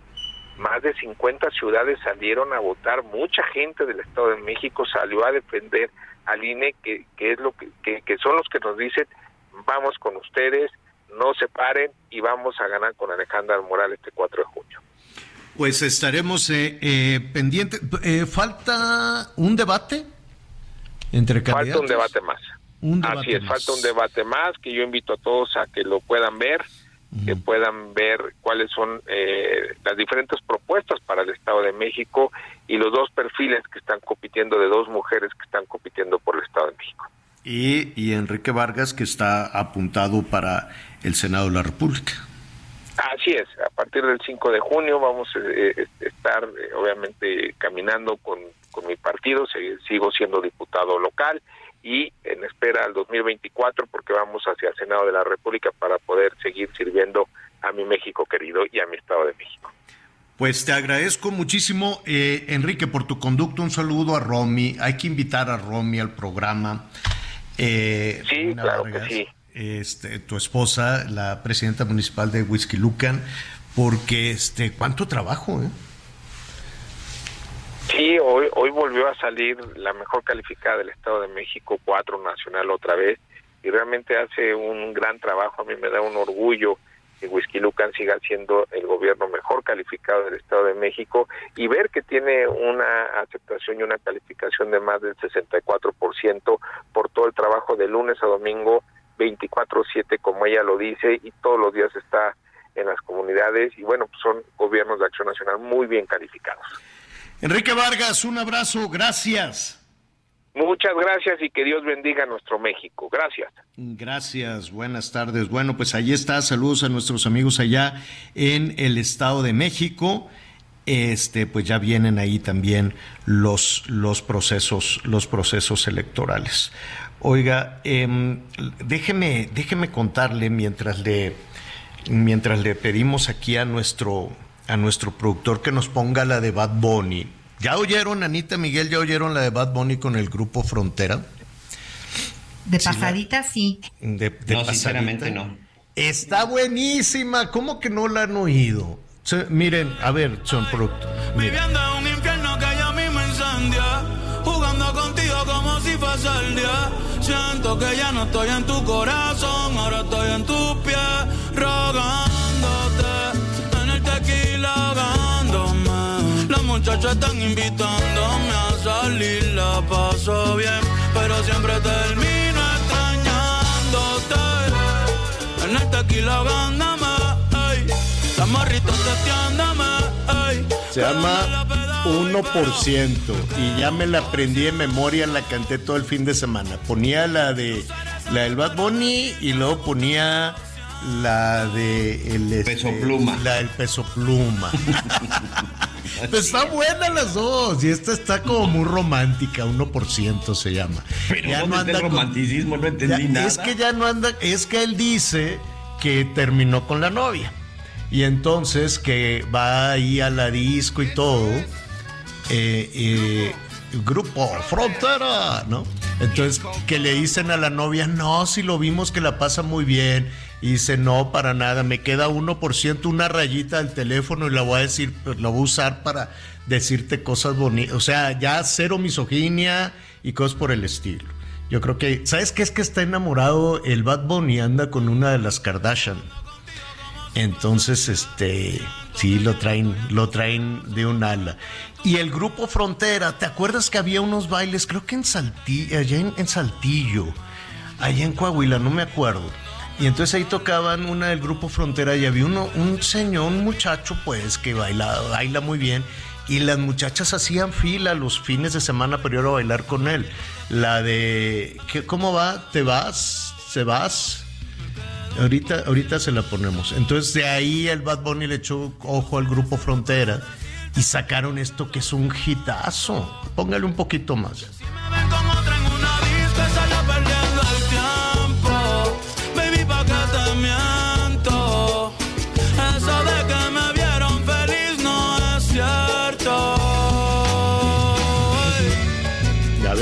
Más de 50 ciudades salieron a votar, mucha gente del Estado de México salió a defender al INE, que, que es lo que, que, son los que nos dicen, vamos con ustedes, no se paren y vamos a ganar con Alejandra Morales este 4 de junio. Pues estaremos eh, eh pendientes. Eh, ¿Falta un debate entre candidatos? Falta un debate más. Así es, falta un debate más que yo invito a todos a que lo puedan ver que puedan ver cuáles son eh, las diferentes propuestas para el Estado de México y los dos perfiles que están compitiendo de dos mujeres que están compitiendo por el Estado de México. Y, y Enrique Vargas que está apuntado para el Senado de la República. Así es, a partir del 5 de junio vamos a eh, estar eh, obviamente caminando con, con mi partido, sigo siendo diputado local y en espera al 2024 porque vamos hacia el Senado de la República para poder seguir sirviendo a mi México querido y a mi Estado de México. Pues te agradezco muchísimo, eh, Enrique, por tu conducto. Un saludo a Romy. Hay que invitar a Romy al programa. Eh, sí, claro que sí. Este, tu esposa, la presidenta municipal de Whisky Lucan, porque este, cuánto trabajo, ¿eh? Sí, hoy, hoy volvió a salir la mejor calificada del Estado de México, cuatro nacional otra vez, y realmente hace un gran trabajo. A mí me da un orgullo que Whisky Lucan siga siendo el gobierno mejor calificado del Estado de México y ver que tiene una aceptación y una calificación de más del 64% por todo el trabajo de lunes a domingo, 24/7 como ella lo dice, y todos los días está en las comunidades y bueno, pues son gobiernos de acción nacional muy bien calificados. Enrique Vargas, un abrazo, gracias. Muchas gracias y que Dios bendiga a nuestro México. Gracias. Gracias, buenas tardes. Bueno, pues ahí está, saludos a nuestros amigos allá en el Estado de México. Este, pues ya vienen ahí también los, los procesos, los procesos electorales. Oiga, em, déjeme, déjeme contarle mientras le, mientras le pedimos aquí a nuestro a nuestro productor que nos ponga la de Bad Bunny. ¿Ya oyeron, Anita Miguel, ya oyeron la de Bad Bunny con el grupo Frontera? De pasadita, sí. De, no, sinceramente no. Está buenísima. ¿Cómo que no la han oído? miren, a ver, son productos. Viviendo en un infierno que ya mismo incendia. Jugando contigo como si fuese el día. Siento que ya no estoy en tu corazón, ahora estoy en tu pie, rogándote muchachos están invitándome a salir, la paso bien, pero siempre termino extrañándote. En el tequila gándame, ey, la morrita ey. Se llama 1% y ya me la aprendí en memoria, la canté todo el fin de semana. Ponía la de la del Bad Bunny y luego ponía la de el peso este, pluma. La del peso pluma. pues está buena las dos. Y esta está como muy romántica, 1% se llama. Pero ya no anda el romanticismo, no entendí nada. Es que ya no anda, es que él dice que terminó con la novia. Y entonces que va ahí a la disco y todo. Eh, eh, grupo Frontera, ¿no? Entonces, que le dicen a la novia, no, si lo vimos que la pasa muy bien. Y dice, no, para nada, me queda 1%, una rayita del teléfono y la voy a decir, pues, la voy a usar para decirte cosas bonitas. O sea, ya cero misoginia y cosas por el estilo. Yo creo que, ¿sabes qué es que está enamorado el Bad Bunny? Anda con una de las Kardashian. Entonces, este, sí, lo traen, lo traen de un ala. Y el grupo Frontera, ¿te acuerdas que había unos bailes, creo que en Saltillo, allá en, Saltillo, allá en Coahuila, no me acuerdo. Y entonces ahí tocaban una del grupo Frontera y había uno, un señor, un muchacho, pues, que baila, baila muy bien. Y las muchachas hacían fila los fines de semana para ir a bailar con él. La de, ¿qué, ¿cómo va? ¿Te vas? ¿Se vas? Ahorita, ahorita se la ponemos. Entonces de ahí el Bad Bunny le echó ojo al grupo Frontera y sacaron esto que es un hitazo. Póngale un poquito más.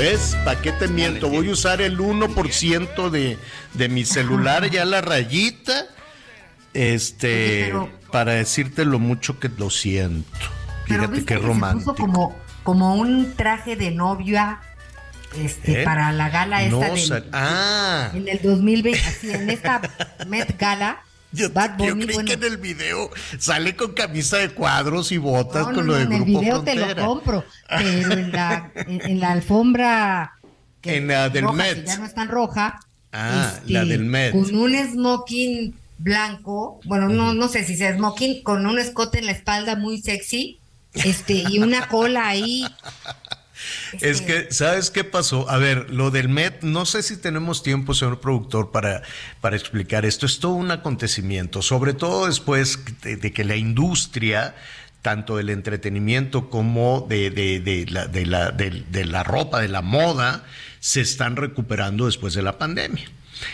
¿Ves? ¿Para qué te miento? Voy a usar el 1% de, de mi celular, ya la rayita, este, para decirte lo mucho que lo siento. Fíjate qué romántico. como, como un traje de novia este, ¿Eh? para la gala esta ah. en el 2020, así en esta Met Gala yo, creí que en el video sale con camisa de cuadros y botas con lo de en el video te lo compro, pero en la, en, la alfombra en la del Met. ya no es tan roja. Ah, la este, del Met. Con un smoking blanco, bueno, no, no sé si sea smoking, con un escote en la espalda muy sexy, este, y una cola ahí es que, ¿sabes qué pasó? A ver, lo del Met, no sé si tenemos tiempo, señor productor, para, para explicar esto. Es todo un acontecimiento, sobre todo después de, que la industria tanto del entretenimiento como de, de, la, de, la, de, la, ropa, de la moda, se están recuperando después de la pandemia.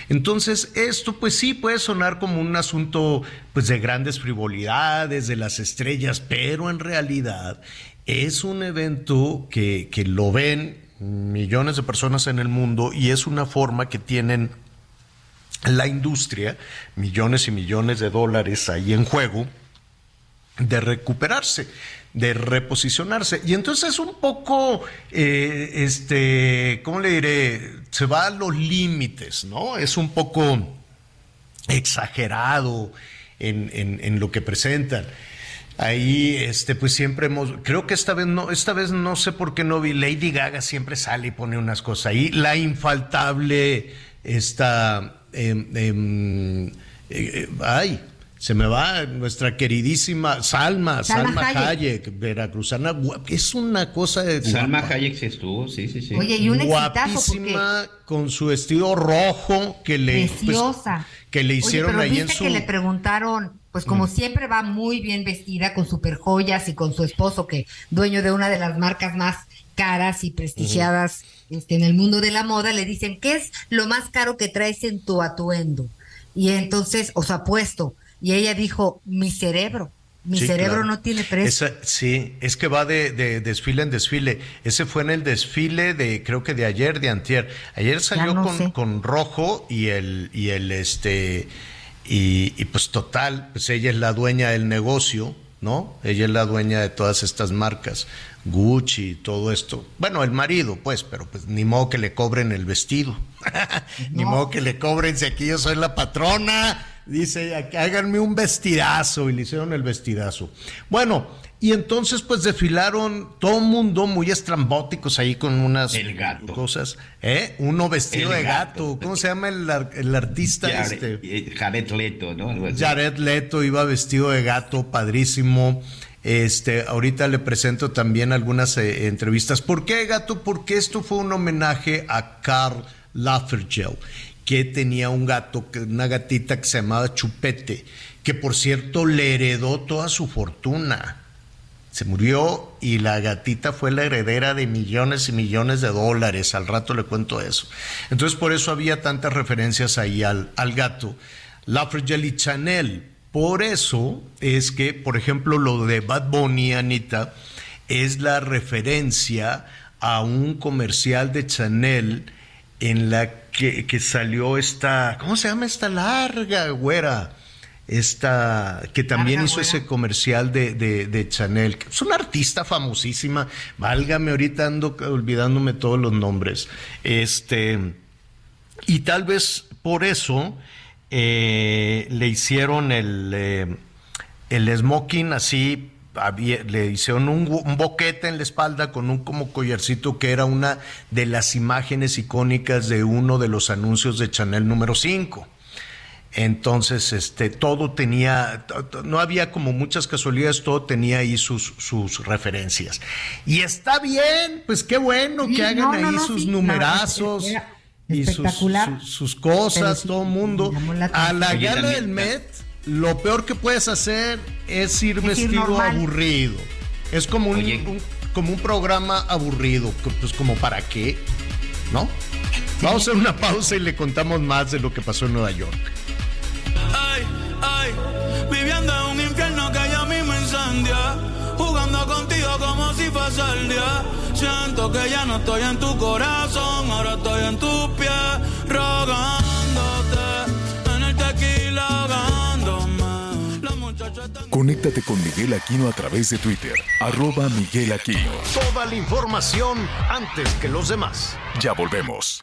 Entonces, esto pues sí puede sonar como un asunto pues de grandes frivolidades, de las estrellas, pero en realidad es un evento que, lo ven millones de personas en el mundo y es una forma que tienen la industria, millones y millones de dólares ahí en juego, de recuperarse, de reposicionarse. Y entonces es un poco, eh, este, ¿cómo le diré? Se va a los límites, ¿no? Es un poco exagerado en, en lo que presentan. Ahí, este, pues siempre hemos, creo que esta vez no, esta vez no sé por qué no vi, Lady Gaga siempre sale y pone unas cosas ahí, la infaltable, esta, em, em, eh, eh, ay, se me va nuestra queridísima Salma, Salma, Hayek. veracruzana, es una cosa de Salma Hayek sí estuvo, sí, sí, sí. Oye, y un guapísima con su vestido rojo que le pues, que le hicieron ahí en su que le preguntaron pues como mm. siempre va muy bien vestida con super joyas y con su esposo que dueño de una de las marcas más caras y prestigiadas este, en el mundo de la moda, le dicen, ¿qué es lo más caro que traes en tu atuendo? Y entonces, os apuesto, y ella dijo, mi cerebro. Mi cerebro no tiene precio. sí, es que va de, desfile en desfile. Ese fue en el desfile de, creo que de ayer, de antier. Ayer salió con, con, rojo y el, y el este y, pues total, pues ella es la dueña del negocio, ¿no? Ella es la dueña de todas estas marcas, Gucci y todo esto. Bueno, el marido, pues, pero pues ni modo que le cobren el vestido. ni modo que le cobren si aquí yo soy la patrona. Dice, háganme un vestidazo y le hicieron el vestidazo. Bueno, y entonces, pues desfilaron todo mundo muy estrambóticos ahí con unas cosas. ¿Eh? Uno vestido de gato. ¿Cómo se llama el, el artista este? Eh, Jared Leto, ¿no? Jared Leto iba vestido de gato, padrísimo. Este, ahorita le presento también algunas eh, entrevistas. ¿Por qué gato? Porque esto fue un homenaje a Karl Lagerfeld, que tenía un gato, una gatita que se llamaba Chupete, que por cierto le heredó toda su fortuna se murió y la gatita fue la heredera de millones y millones de dólares. Al rato le cuento eso. Entonces por eso había tantas referencias ahí al, al gato. La y Chanel. Por eso es que, por ejemplo, lo de Bad Bunny, Anita, es la referencia a un comercial de Chanel en la que, que salió esta, ¿cómo se llama esta larga güera? Esta que también hizo ese comercial de, de, Chanel, que es una artista famosísima, válgame, ahorita ando olvidándome todos los nombres. Este, y tal vez por eso eh, le hicieron el, eh, el smoking así le hicieron un, boquete en la espalda con un como collarcito que era una de las imágenes icónicas de uno de los anuncios de Chanel número 5. Entonces, este, todo tenía, no había como muchas casualidades, todo tenía ahí sus, sus referencias. Y está bien, pues qué bueno que hagan ahí sus numerazos. y sus, cosas, todo el mundo. A la gala del Met, lo peor que puedes hacer es ir vestido aburrido. Es como un, como un programa aburrido, pues como para qué, ¿no? Vamos a hacer una pausa y le contamos más de lo que pasó en Nueva York. Ay, ay, viviendo en un infierno que ya mismo incendia. Jugando contigo como si fuese el día. Siento que ya no estoy en tu corazón, ahora estoy en tus pies, rogándote. En el tequila ahogándome. La muchacha está... Conéctate con Miguel Aquino a través de Twitter, arroba Miguel Aquino. Toda la información antes que los demás. Ya volvemos.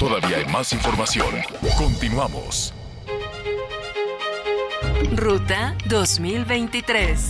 Todavía hay más información. Continuamos. Ruta 2023.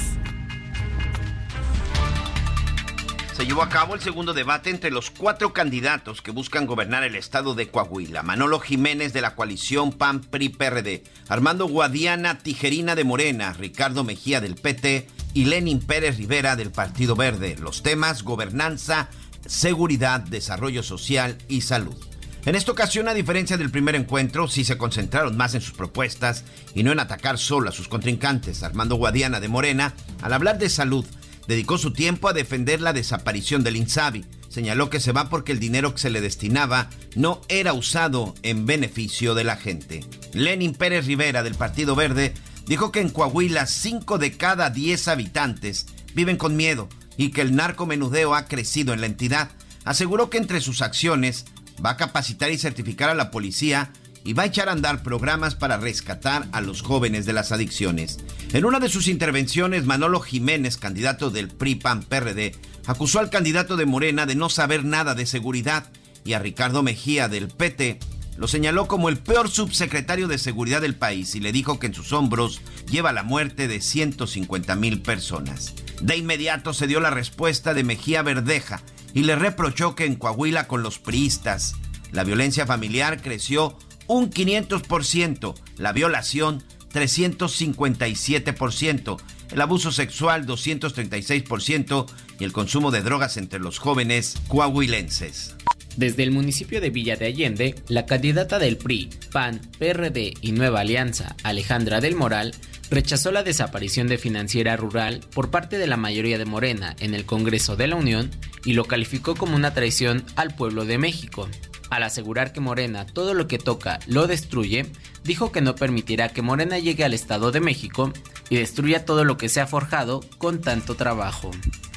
Se llevó a cabo el segundo debate entre los cuatro candidatos que buscan gobernar el estado de Coahuila. Manolo Jiménez de la coalición PAN-PRI-PRD, Armando Guadiana Tijerina de Morena, Ricardo Mejía del PT y Lenin Pérez Rivera del Partido Verde. Los temas gobernanza, seguridad, desarrollo social y salud. En esta ocasión, a diferencia del primer encuentro, sí se concentraron más en sus propuestas y no en atacar solo a sus contrincantes. Armando Guadiana de Morena, al hablar de salud, dedicó su tiempo a defender la desaparición del INSABI. Señaló que se va porque el dinero que se le destinaba no era usado en beneficio de la gente. Lenin Pérez Rivera del Partido Verde dijo que en Coahuila 5 de cada 10 habitantes viven con miedo y que el narcomenudeo ha crecido en la entidad. Aseguró que entre sus acciones va a capacitar y certificar a la policía y va a echar a andar programas para rescatar a los jóvenes de las adicciones. En una de sus intervenciones, Manolo Jiménez, candidato del PRI-PAN-PRD, acusó al candidato de Morena de no saber nada de seguridad y a Ricardo Mejía del PT lo señaló como el peor subsecretario de seguridad del país y le dijo que en sus hombros lleva la muerte de 150 mil personas. De inmediato se dio la respuesta de Mejía Verdeja, y le reprochó que en Coahuila con los priistas la violencia familiar creció un 500%, la violación 357%, el abuso sexual 236% y el consumo de drogas entre los jóvenes coahuilenses. Desde el municipio de Villa de Allende, la candidata del PRI, PAN, PRD y Nueva Alianza, Alejandra del Moral, rechazó la desaparición de Financiera Rural por parte de la mayoría de Morena en el Congreso de la Unión y lo calificó como una traición al pueblo de México. Al asegurar que Morena todo lo que toca lo destruye, dijo que no permitirá que Morena llegue al Estado de México y destruya todo lo que se ha forjado con tanto trabajo.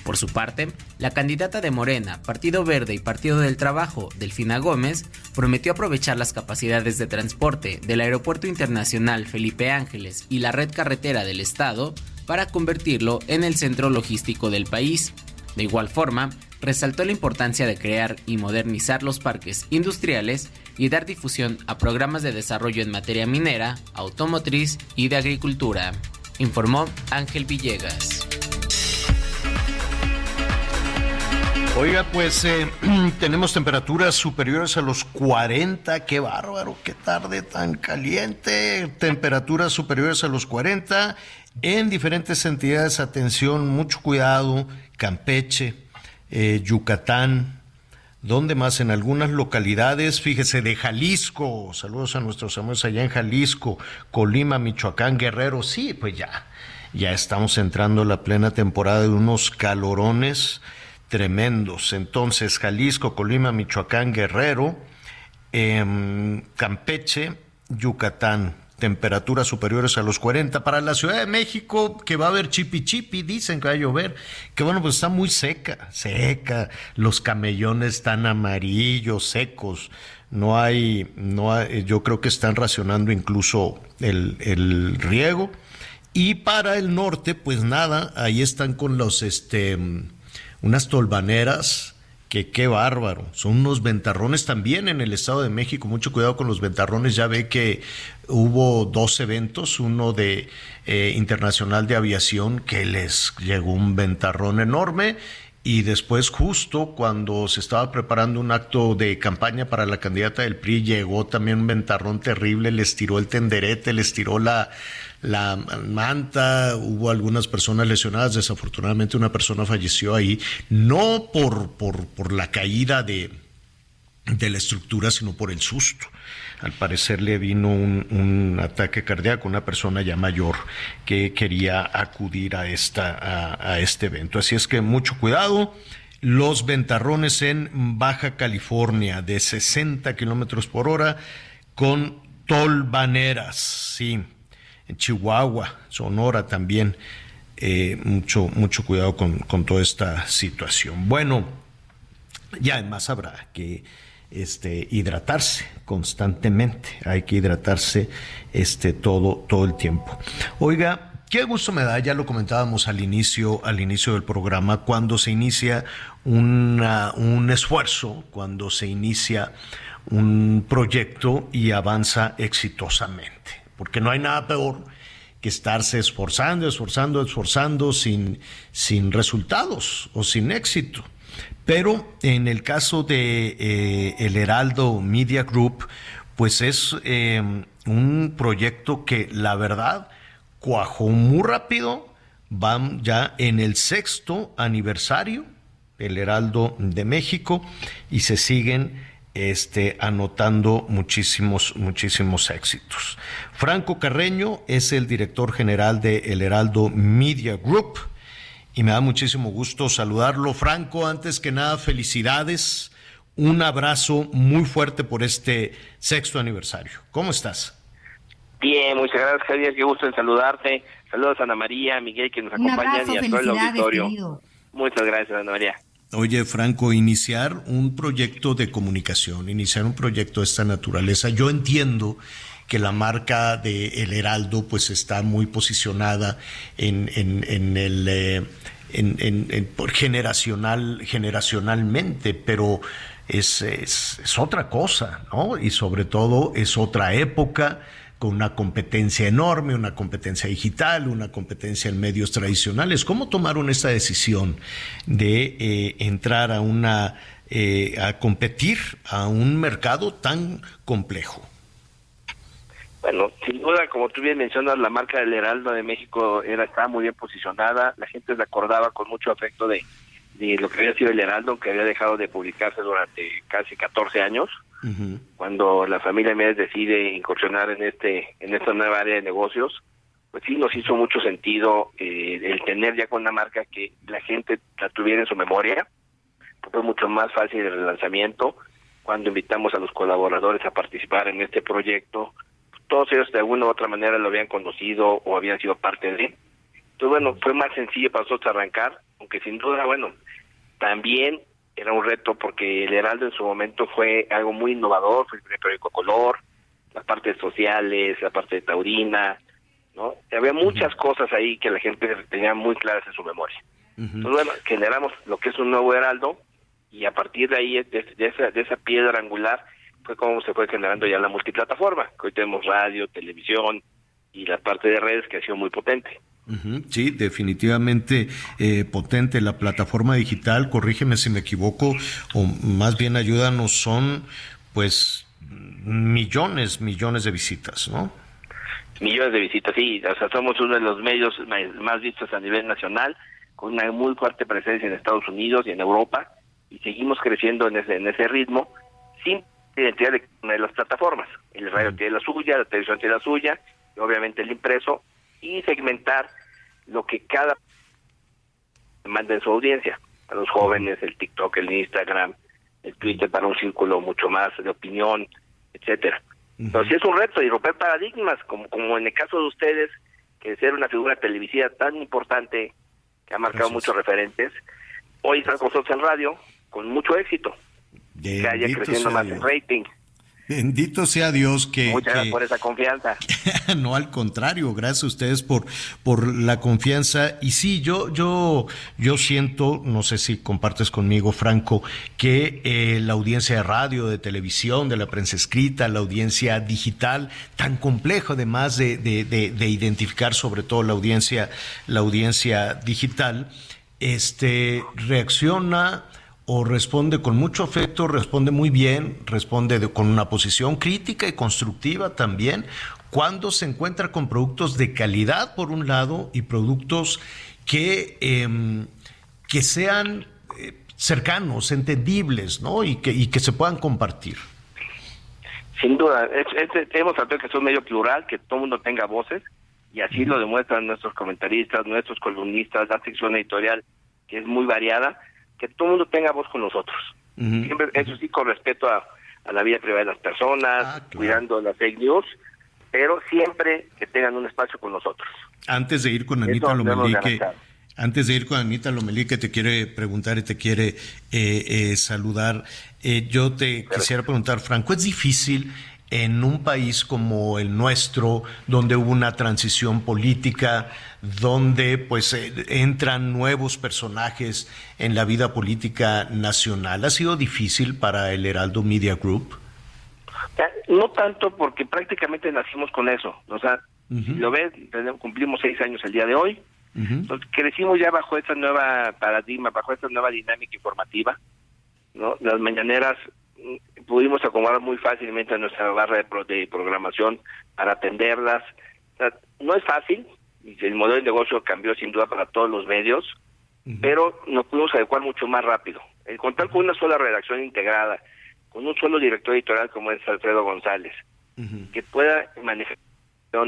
Por su parte, la candidata de Morena, Partido Verde y Partido del Trabajo, Delfina Gómez, prometió aprovechar las capacidades de transporte del Aeropuerto Internacional Felipe Ángeles y la red carretera del Estado para convertirlo en el centro logístico del país. De igual forma, resaltó la importancia de crear y modernizar los parques industriales y dar difusión a programas de desarrollo en materia minera, automotriz y de agricultura, informó Ángel Villegas. Oiga, pues eh, tenemos temperaturas superiores a los 40, qué bárbaro, qué tarde tan caliente, temperaturas superiores a los 40 en diferentes entidades, atención, mucho cuidado, Campeche, eh, Yucatán, ¿Dónde más? En algunas localidades, fíjese, de Jalisco, saludos a nuestros amigos allá en Jalisco, Colima, Michoacán, Guerrero, sí, pues ya, ya estamos entrando la plena temporada de unos calorones tremendos. Entonces, Jalisco, Colima, Michoacán, Guerrero, em, Campeche, Yucatán, temperaturas superiores a los 40. Para la Ciudad de México, que va a haber chipi chipi, dicen que va a llover, que bueno, pues está muy seca, seca, los camellones están amarillos, secos, no hay, no hay, yo creo que están racionando incluso el, el riego. Y para el norte, pues nada, ahí están con los, este, unas tolvaneras, que qué bárbaro. Son unos ventarrones también en el Estado de México. Mucho cuidado con los ventarrones. Ya ve que hubo dos eventos, uno de eh, internacional de aviación que les llegó un ventarrón enorme y después justo cuando se estaba preparando un acto de campaña para la candidata del PRI llegó también un ventarrón terrible, les tiró el tenderete, les tiró la, la manta, hubo algunas personas lesionadas, desafortunadamente una persona falleció ahí, no por, por, por la caída de, de la estructura, sino por el susto. Al parecer le vino un, un, ataque cardíaco, una persona ya mayor que quería acudir a, esta, a, a este evento. Así es que mucho cuidado. Los ventarrones en Baja California de 60 kilómetros por hora con tolvaneras, sí, Chihuahua, Sonora también. Eh, mucho, mucho cuidado con, con, toda esta situación. Bueno, ya además habrá que este, hidratarse constantemente, hay que hidratarse este, todo, todo el tiempo. Oiga, Qué gusto me da, ya lo comentábamos al inicio, al inicio del programa, cuando se inicia una, un esfuerzo, cuando se inicia un proyecto y avanza exitosamente porque no hay nada peor que estarse esforzando, esforzando, esforzando sin, sin resultados o sin éxito. Pero en el caso de eh, el Heraldo Media Group, pues es eh, un proyecto que la verdad cuajó muy rápido, van ya en el sexto aniversario, el Heraldo de México, y se siguen este, anotando muchísimos, muchísimos éxitos. Franco Carreño es el director general de El Heraldo Media Group y me da muchísimo gusto saludarlo. Franco, antes que nada, felicidades. Un abrazo muy fuerte por este sexto aniversario. ¿Cómo estás? Bien, muchas gracias, Javier. Qué gusto en saludarte. Saludos a Ana María, Miguel, que nos acompañan y a todo el auditorio. Muchas gracias, Ana María. Oye, Franco, iniciar un proyecto de comunicación, iniciar un proyecto de esta naturaleza, yo entiendo que la marca de El Heraldo pues está muy posicionada en, en, el... Eh, en, por generacional, generacionalmente, pero es, es, es, otra cosa, ¿no? Y sobre todo es otra época, con una competencia enorme, una competencia digital, una competencia en medios tradicionales. ¿Cómo tomaron esta decisión de eh, entrar a una eh, a competir a un mercado tan complejo? Bueno, sin duda, como tú bien mencionas, la marca del Heraldo de México era estaba muy bien posicionada. La gente se acordaba con mucho afecto de, de lo que había sido el Heraldo, que había dejado de publicarse durante casi 14 años cuando la familia Méndez decide incursionar en este en esta nueva área de negocios, pues sí nos hizo mucho sentido eh, el tener ya con una marca que la gente la tuviera en su memoria. Fue mucho más fácil el lanzamiento cuando invitamos a los colaboradores a participar en este proyecto. Todos ellos de alguna u otra manera lo habían conocido o habían sido parte de. Entonces, bueno, fue más sencillo para nosotros arrancar, aunque sin duda, bueno, también era un reto porque el Heraldo en su momento fue algo muy innovador, fue el primer periódico color, las partes sociales, la parte de taurina, ¿no? Había muchas cosas ahí que la gente tenía muy claras en su memoria. Entonces, bueno, generamos lo que es un nuevo Heraldo y a partir de ahí, de, esa, de esa piedra angular, fue como se fue generando ya la multiplataforma, que hoy tenemos radio, televisión y la parte de redes que ha sido muy potente. Sí, definitivamente eh, potente la plataforma digital, corrígeme si me equivoco, o más bien ayúdanos, son pues millones, millones de visitas, ¿no? Millones de visitas, sí, o sea, somos uno de los medios más vistos a nivel nacional, con una muy fuerte presencia en Estados Unidos y en Europa, y seguimos creciendo en ese, en ese ritmo, sin identidad de, de las plataformas. El radio tiene la suya, la televisión tiene la suya, y obviamente el impreso, y segmentar lo que cada manda en su audiencia, a los jóvenes, el TikTok, el Instagram, el Twitter para un círculo mucho más de opinión, etcétera. Entonces es un reto y romper paradigmas, como, como en el caso de ustedes, que ser una figura televisiva tan importante, que ha marcado muchos referentes, hoy están con nosotros en radio, con mucho éxito, que haya creciendo más el rating. Bendito sea Dios que... Muchas gracias por esa confianza. no, al contrario, gracias a ustedes por, por la confianza. Y sí, yo, yo, yo siento, no sé si compartes conmigo, Franco, que eh, la audiencia de radio, de televisión, de la prensa escrita, la audiencia digital, tan complejo además de, de, de, de identificar sobre todo la audiencia, la audiencia digital, este, reacciona o responde con mucho afecto, responde muy bien, responde con una posición crítica y constructiva también, cuando se encuentra con productos de calidad por un lado y productos que, eh, que sean eh, cercanos, entendibles, ¿no? Y que, y que se puedan compartir. Sin duda, hemos tratado que es un medio plural, que todo el mundo tenga voces, y así lo demuestran nuestros comentaristas, nuestros columnistas, la sección editorial, que es muy variada, que todo el mundo tenga voz con nosotros. Siempre, eso sí, con respeto a, a, la vida privada de las personas, ah, claro. cuidando las fake news, pero siempre que tengan un espacio con nosotros. Antes de ir con Anita Lomelí, antes de ir con Anita Lomelí, que te quiere preguntar y te quiere eh, eh, saludar, eh, yo te pero, quisiera preguntar, Franco, ¿es difícil en un país como el nuestro, donde hubo una transición política, donde pues eh, entran nuevos personajes en la vida política nacional. ¿Ha sido difícil para el Heraldo Media Group? No tanto porque prácticamente nacimos con eso. O sea, uh -huh. lo ves, cumplimos seis años el día de hoy. Uh -huh. Entonces, crecimos ya bajo esta nueva paradigma, bajo esta nueva dinámica informativa. ¿no? Las mañaneras pudimos acomodar muy fácilmente nuestra barra de, pro, de programación para atenderlas. O sea, no es fácil, el modelo de negocio cambió sin duda para todos los medios, uh -huh. pero nos pudimos adecuar mucho más rápido. El contar con una sola redacción integrada, con un solo director editorial como es Alfredo González, uh -huh. que pueda manejar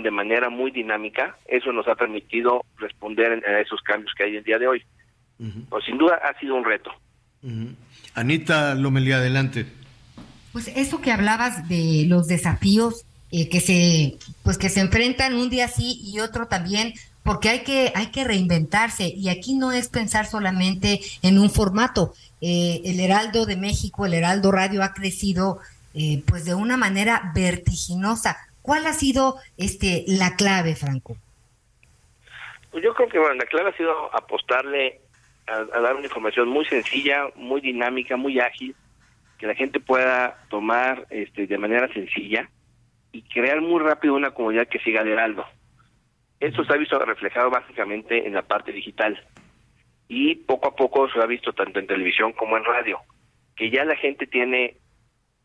de manera muy dinámica, eso nos ha permitido responder a esos cambios que hay el día de hoy. Uh -huh. pues sin duda ha sido un reto. Anita Lomelí, adelante. Pues eso que hablabas de los desafíos eh, que se pues que se enfrentan un día sí y otro también porque hay que hay que reinventarse. Y aquí no es pensar solamente en un formato. Eh, el Heraldo de México el Heraldo Radio ha crecido eh, pues de una manera vertiginosa. ¿cuál ha sido este la clave Franco? Pues yo creo que bueno la clave ha sido apostarle a, a dar una información muy sencilla muy dinámica muy ágil que la gente pueda tomar este, de manera sencilla y crear muy rápido una comunidad que siga al Heraldo. Esto se ha visto reflejado básicamente en la parte digital y poco a poco se ha visto tanto en televisión como en radio, que ya la gente tiene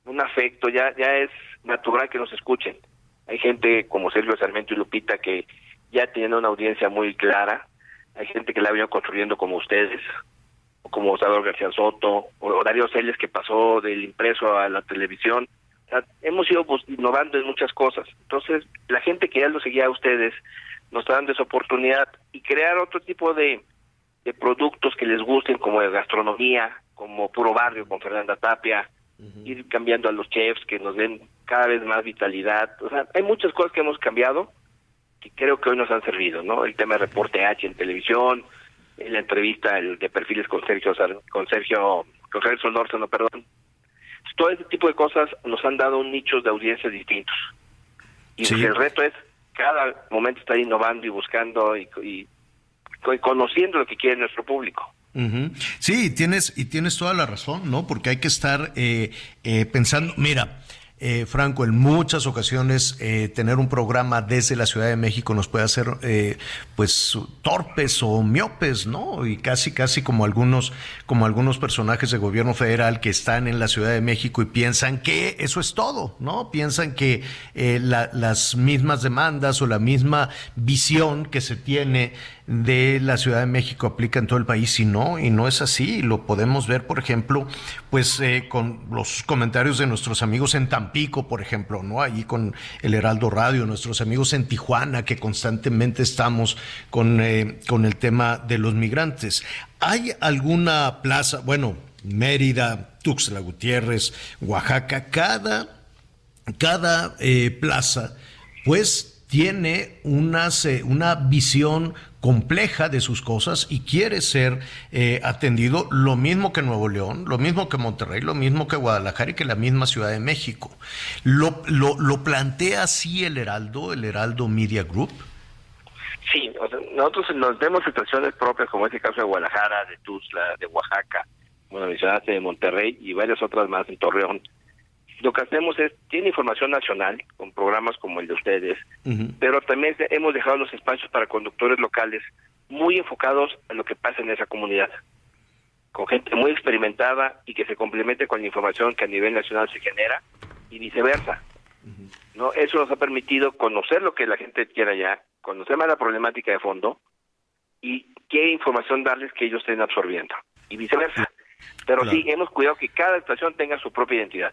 un afecto, ya ya es natural que nos escuchen. Hay gente como Sergio Sarmiento y Lupita que ya tienen una audiencia muy clara, hay gente que la ha venido construyendo como ustedes, como Salvador García Soto o Darío Celes que pasó del impreso a la televisión. O sea, hemos ido pues, innovando en muchas cosas. Entonces, la gente que ya lo seguía a ustedes nos está dando esa oportunidad y crear otro tipo de, de productos que les gusten, como de gastronomía, como Puro Barrio con Fernanda Tapia, uh -huh. ir cambiando a los chefs que nos den cada vez más vitalidad. O sea, hay muchas cosas que hemos cambiado que creo que hoy nos han servido, ¿no? El tema de reporte H en televisión, en la entrevista el de perfiles con Sergio con Sergio con Sergio Solórzano, perdón. Todo ese tipo de cosas nos han dado nichos de audiencias distintos. Y sí. el reto es cada momento estar innovando y buscando y, y, y conociendo lo que quiere nuestro público. Uh -huh. Sí, tienes y tienes toda la razón, ¿no? Porque hay que estar eh, eh, pensando, mira, eh, Franco, en muchas ocasiones eh, tener un programa desde la Ciudad de México nos puede hacer eh, pues torpes o miopes, ¿no? Y casi, casi como algunos, como algunos personajes de gobierno federal que están en la Ciudad de México y piensan que eso es todo, ¿no? Piensan que las mismas demandas o la misma visión que se tiene de la Ciudad de México aplica en todo el país y no, y no es así. Lo podemos ver, por ejemplo, pues eh, con los comentarios de nuestros amigos en Tampico, por ejemplo, ¿no? Allí con el Heraldo Radio, nuestros amigos en Tijuana, que constantemente estamos con, eh, con el tema de los migrantes. ¿Hay alguna plaza, bueno, Mérida, Tuxtla Gutiérrez, Oaxaca, cada, cada eh, plaza, pues tiene una, una visión compleja de sus cosas y quiere ser eh, atendido lo mismo que Nuevo León, lo mismo que Monterrey, lo mismo que Guadalajara y que la misma Ciudad de México. ¿Lo, lo, plantea así el Heraldo, el Heraldo Media Group? Sí, nosotros nos vemos situaciones propias, como este caso de Guadalajara, de Tuzla, de Oaxaca, como mencionaste, de Monterrey y varias otras más en Torreón, lo que hacemos es, tiene información nacional, con programas como el de ustedes, pero también hemos dejado los espacios para conductores locales muy enfocados a lo que pasa en esa comunidad, con gente muy experimentada y que se complemente con la información que a nivel nacional se genera y viceversa. ¿no? Eso nos ha permitido conocer lo que la gente quiere allá, conocer más la problemática de fondo y qué información darles que ellos estén absorbiendo y viceversa. Pero sí, hemos cuidado que cada estación tenga su propia identidad.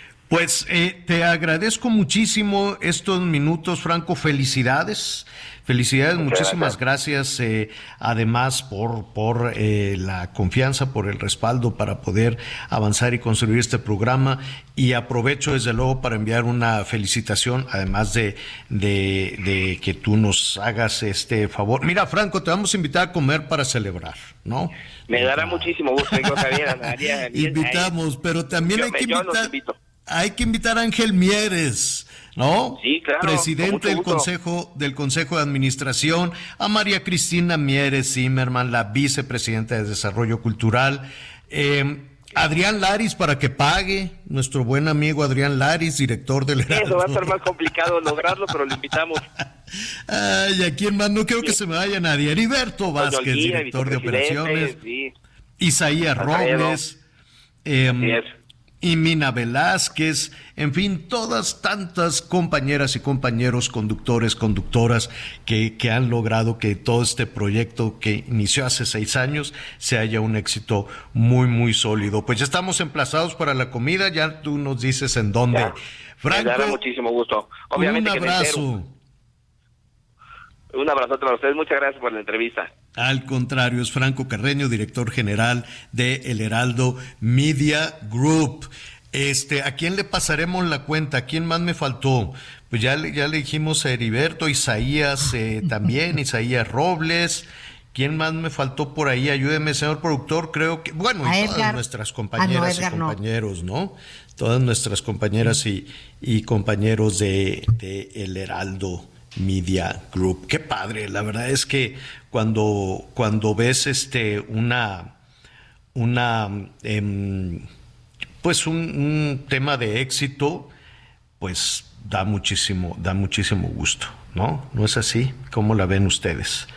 Pues eh, te agradezco muchísimo estos minutos, Franco. Felicidades. Felicidades, muchísimas gracias, eh, además por, por eh, la confianza, por el respaldo para poder avanzar y construir este programa. Y aprovecho desde luego para enviar una felicitación, además de, de, que tú nos hagas este favor. Mira, Franco, te vamos a invitar a comer para celebrar, ¿no? Me dará muchísimo gusto, Javier. Invitamos, pero también hay que invitar hay que invitar a Ángel Mieres, ¿no? Sí, claro. Presidente del Consejo, del Consejo de Administración, a María Cristina Mieres Zimmerman, la vicepresidenta de Desarrollo Cultural. Eh, Adrián Laris para que pague, nuestro buen amigo Adrián Laris, director del Eso va a ser más complicado lograrlo, pero lo invitamos. Ay, ¿a quién más? No quiero que se me vaya nadie. Heriberto Vázquez, director de operaciones. Isaías Robles. Eh, y Mina Velázquez, en fin, todas tantas compañeras y compañeros, conductores, conductoras, que, que, han logrado que todo este proyecto que inició hace seis años se haya un éxito muy, muy sólido. Pues ya estamos emplazados para la comida, ya tú nos dices en dónde. Franco, muchísimo gusto. Obviamente un abrazo. un abrazo a ustedes, muchas gracias por la entrevista. Al contrario, es Franco Carreño, director general de El Heraldo Media Group. Este, ¿a quién le pasaremos la cuenta? ¿A quién más me faltó? Pues ya, ya le dijimos a Heriberto, Isaías eh, también, Isaías Robles. ¿Quién más me faltó por ahí? Ayúdeme, señor productor. Creo que, bueno, y todas nuestras compañeras y compañeros, ¿no? Todas nuestras compañeras y, y compañeros de, de El Heraldo Media Group. Qué padre, la verdad es que cuando, cuando ves este una, una em, pues un, tema de éxito, pues da muchísimo, da muchísimo gusto, ¿no? ¿No es así? ¿Cómo la ven ustedes?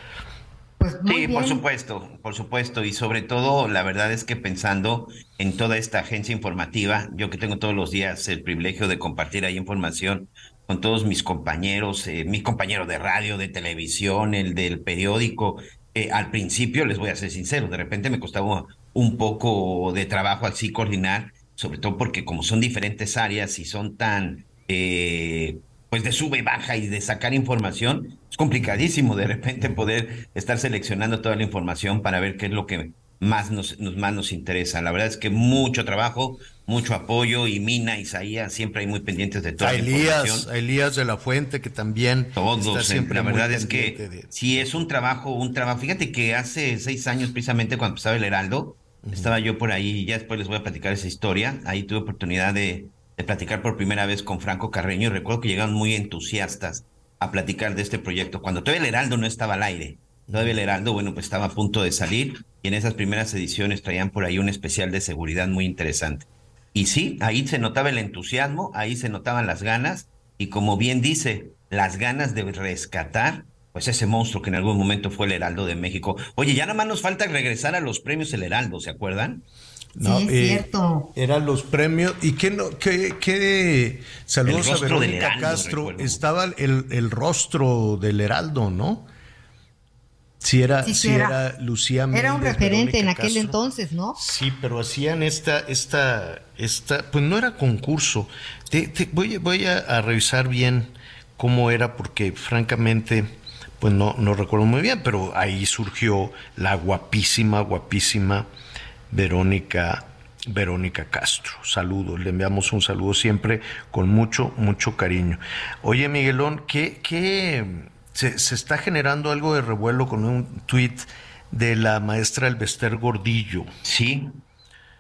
Pues sí, por supuesto, por supuesto. Y sobre todo, la verdad es que pensando en toda esta agencia informativa, yo que tengo todos los días el privilegio de compartir ahí información con todos mis compañeros, eh, mis compañeros de radio, de televisión, el del periódico. Eh, al principio, les voy a ser sincero, de repente me costaba un poco de trabajo así coordinar, sobre todo porque como son diferentes áreas y son tan, eh, pues de sube y baja y de sacar información, es complicadísimo de repente poder estar seleccionando toda la información para ver qué es lo que más nos, más nos interesa. La verdad es que mucho trabajo, mucho apoyo y Mina, Isaías, siempre hay muy pendientes de toda Elías, información. Elías de la Fuente, que también Todos, está siempre la verdad es que de... sí es un trabajo, un trabajo. Fíjate que hace seis años, precisamente cuando empezaba el Heraldo, estaba yo por ahí, y ya después les voy a platicar esa historia. Ahí tuve oportunidad de, de platicar por primera vez con Franco Carreño y recuerdo que llegaron muy entusiastas a platicar de este proyecto, cuando todavía el Heraldo no estaba al aire. Todavía el Heraldo, bueno, pues estaba a punto de salir y en esas primeras ediciones traían por ahí un especial de seguridad muy interesante. Y sí, ahí se notaba el entusiasmo, ahí se notaban las ganas y como bien dice, las ganas de rescatar pues ese monstruo que en algún momento fue el Heraldo de México. Oye, ya nada más nos falta regresar a los premios El Heraldo, ¿se acuerdan? No, sí, es eh, cierto. Eran los premios. ¿Y qué, no, qué, qué saludos a Verónica Castro? Estaba el, el, rostro del Heraldo, ¿no? Si era, si era, Lucía Era un referente en aquel entonces, ¿no? Sí, pero hacían esta, esta, esta, pues no era concurso. voy voy a, a revisar bien cómo era, porque francamente pues no, no recuerdo muy bien, pero ahí surgió la guapísima, guapísima Verónica, Verónica Castro. Saludos, le enviamos un saludo siempre con mucho, mucho cariño. Oye, Miguelón, ¿qué, qué se, se está generando algo de revuelo con un tuit de la maestra Elvester Gordillo? Sí,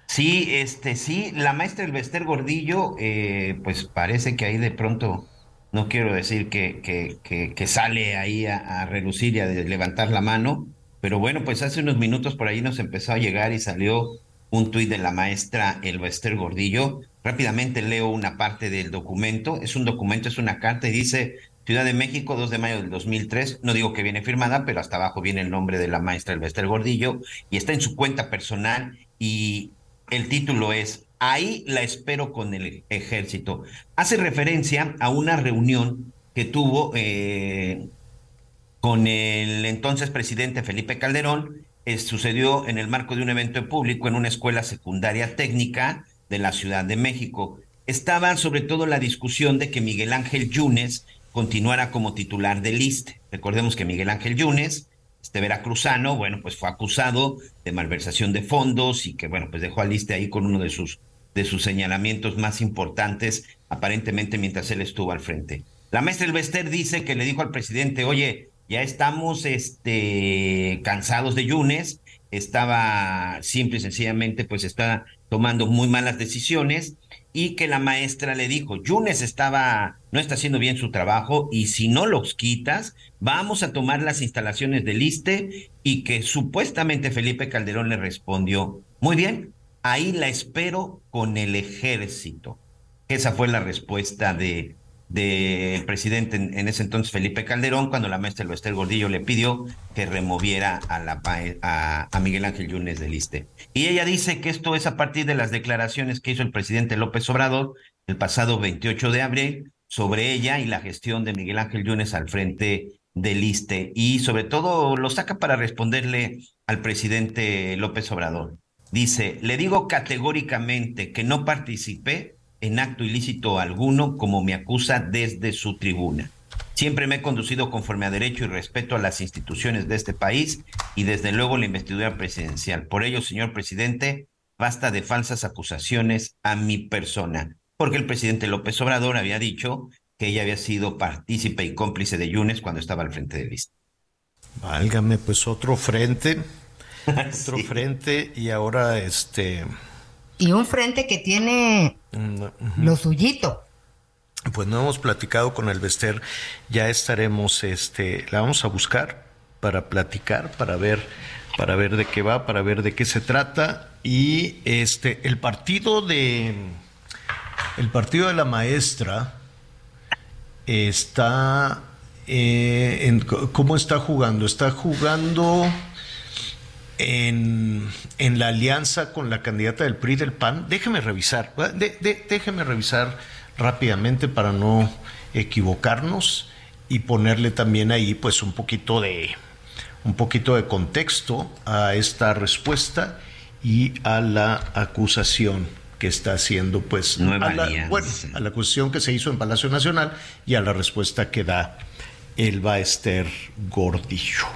Sí, este, sí, la maestra Elvester Gordillo, eh, pues parece que ahí de pronto no quiero decir que, que, que, sale ahí a, relucir y a levantar la mano, pero bueno, pues hace unos minutos por ahí nos empezó a llegar y salió un tuit de la maestra Elvester Gordillo. Rápidamente leo una parte del documento. Es un documento, es una carta y dice Ciudad de México, 2 de mayo del 2003. No digo que viene firmada, pero hasta abajo viene el nombre de la maestra Elvester Gordillo y está en su cuenta personal y el título es Ahí la espero con el ejército. Hace referencia a una reunión que tuvo eh, con el entonces presidente Felipe Calderón. Eh, sucedió en el marco de un evento público en una escuela secundaria técnica de la Ciudad de México. Estaba sobre todo la discusión de que Miguel Ángel Yunes continuara como titular del ISTE. Recordemos que Miguel Ángel Yunes este veracruzano, bueno, pues fue acusado de malversación de fondos y que, bueno, pues dejó al liste ahí con uno de sus de sus señalamientos más importantes, aparentemente mientras él estuvo al frente. La maestra Elvester dice que le dijo al presidente, oye, ya estamos este, cansados de Yunes, estaba simple y sencillamente, pues está tomando muy malas decisiones y que la maestra le dijo, Yunes estaba, no está haciendo bien su trabajo y si no los quitas, vamos a tomar las instalaciones del ISTE y que supuestamente Felipe Calderón le respondió, muy bien, ahí la espero con el ejército. Esa fue la respuesta de del presidente en, ese entonces Felipe Calderón cuando la maestra Elvester Gordillo le pidió que removiera a, la, a, Miguel Ángel Yunes del ISTE. Y ella dice que esto es a partir de las declaraciones que hizo el presidente López Obrador el pasado 28 de abril sobre ella y la gestión de Miguel Ángel Yunes al frente del ISTE y sobre todo lo saca para responderle al presidente López Obrador. Dice, le digo categóricamente que no participé en acto ilícito alguno como me acusa desde su tribuna. Siempre me he conducido conforme a derecho y respeto a las instituciones de este país y desde luego la investidura presidencial. Por ello, señor presidente, basta de falsas acusaciones a mi persona, porque el presidente López Obrador había dicho que ella había sido partícipe y cómplice de Yunes cuando estaba al frente de lista. Válgame, pues otro frente otro frente y ahora este... Y un frente que tiene lo suyito. Pues no hemos platicado con el Bester, ya estaremos, este, la vamos a buscar para platicar, para ver, para ver de qué va, para ver de qué se trata. Y este, el partido de el partido de la maestra está eh, en, ¿cómo está jugando? Está jugando en, en, la alianza con la candidata del PRI del PAN. Déjeme revisar, déjeme revisar rápidamente para no equivocarnos y ponerle también ahí pues un poquito de un poquito de contexto a esta respuesta y a la acusación que está haciendo pues a la, bueno, a la acusación que se hizo en Palacio Nacional y a la respuesta que da el Baester Gordillo.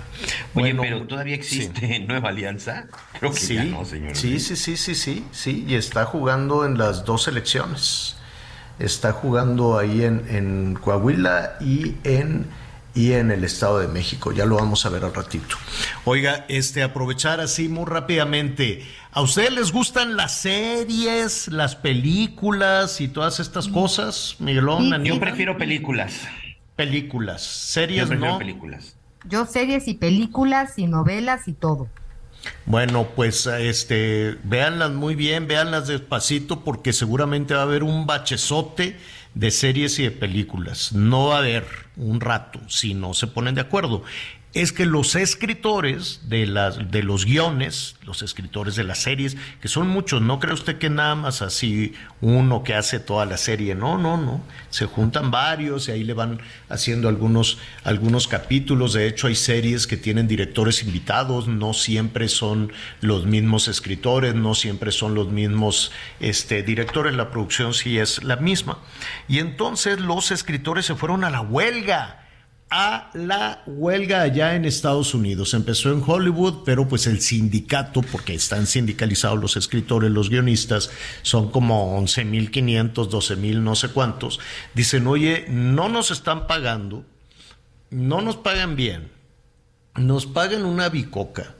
Oye, pero todavía existe Nueva Alianza. Creo que sí, ya no, señor. Sí, sí, sí, sí, sí, sí, y está jugando en las dos elecciones. Está jugando ahí en, en Coahuila y en y en el Estado de México. Ya lo vamos a ver al ratito. Oiga, este aprovechar así muy rápidamente. ¿A ustedes les gustan las series, las películas y todas estas cosas, Miguelón? Yo prefiero películas películas, series Yo no. películas. Yo series y películas y novelas y todo. Bueno, pues este, véanlas muy bien, véanlas despacito, porque seguramente va a haber un bachezote de series y de películas. No va a haber un rato si no se ponen de acuerdo es que los escritores de, las, de los guiones, los escritores de las series, que son muchos, no cree usted que nada más así uno que hace toda la serie, no, no, no, se juntan varios y ahí le van haciendo algunos, algunos capítulos, de hecho hay series que tienen directores invitados, no siempre son los mismos escritores, no siempre son los mismos este, directores, la producción sí es la misma. Y entonces los escritores se fueron a la huelga a la huelga allá en Estados Unidos. Empezó en Hollywood, pero pues el sindicato, porque están sindicalizados los escritores, los guionistas, son como 11.500, 12.000, no sé cuántos, dicen, oye, no nos están pagando, no nos pagan bien, nos pagan una bicoca.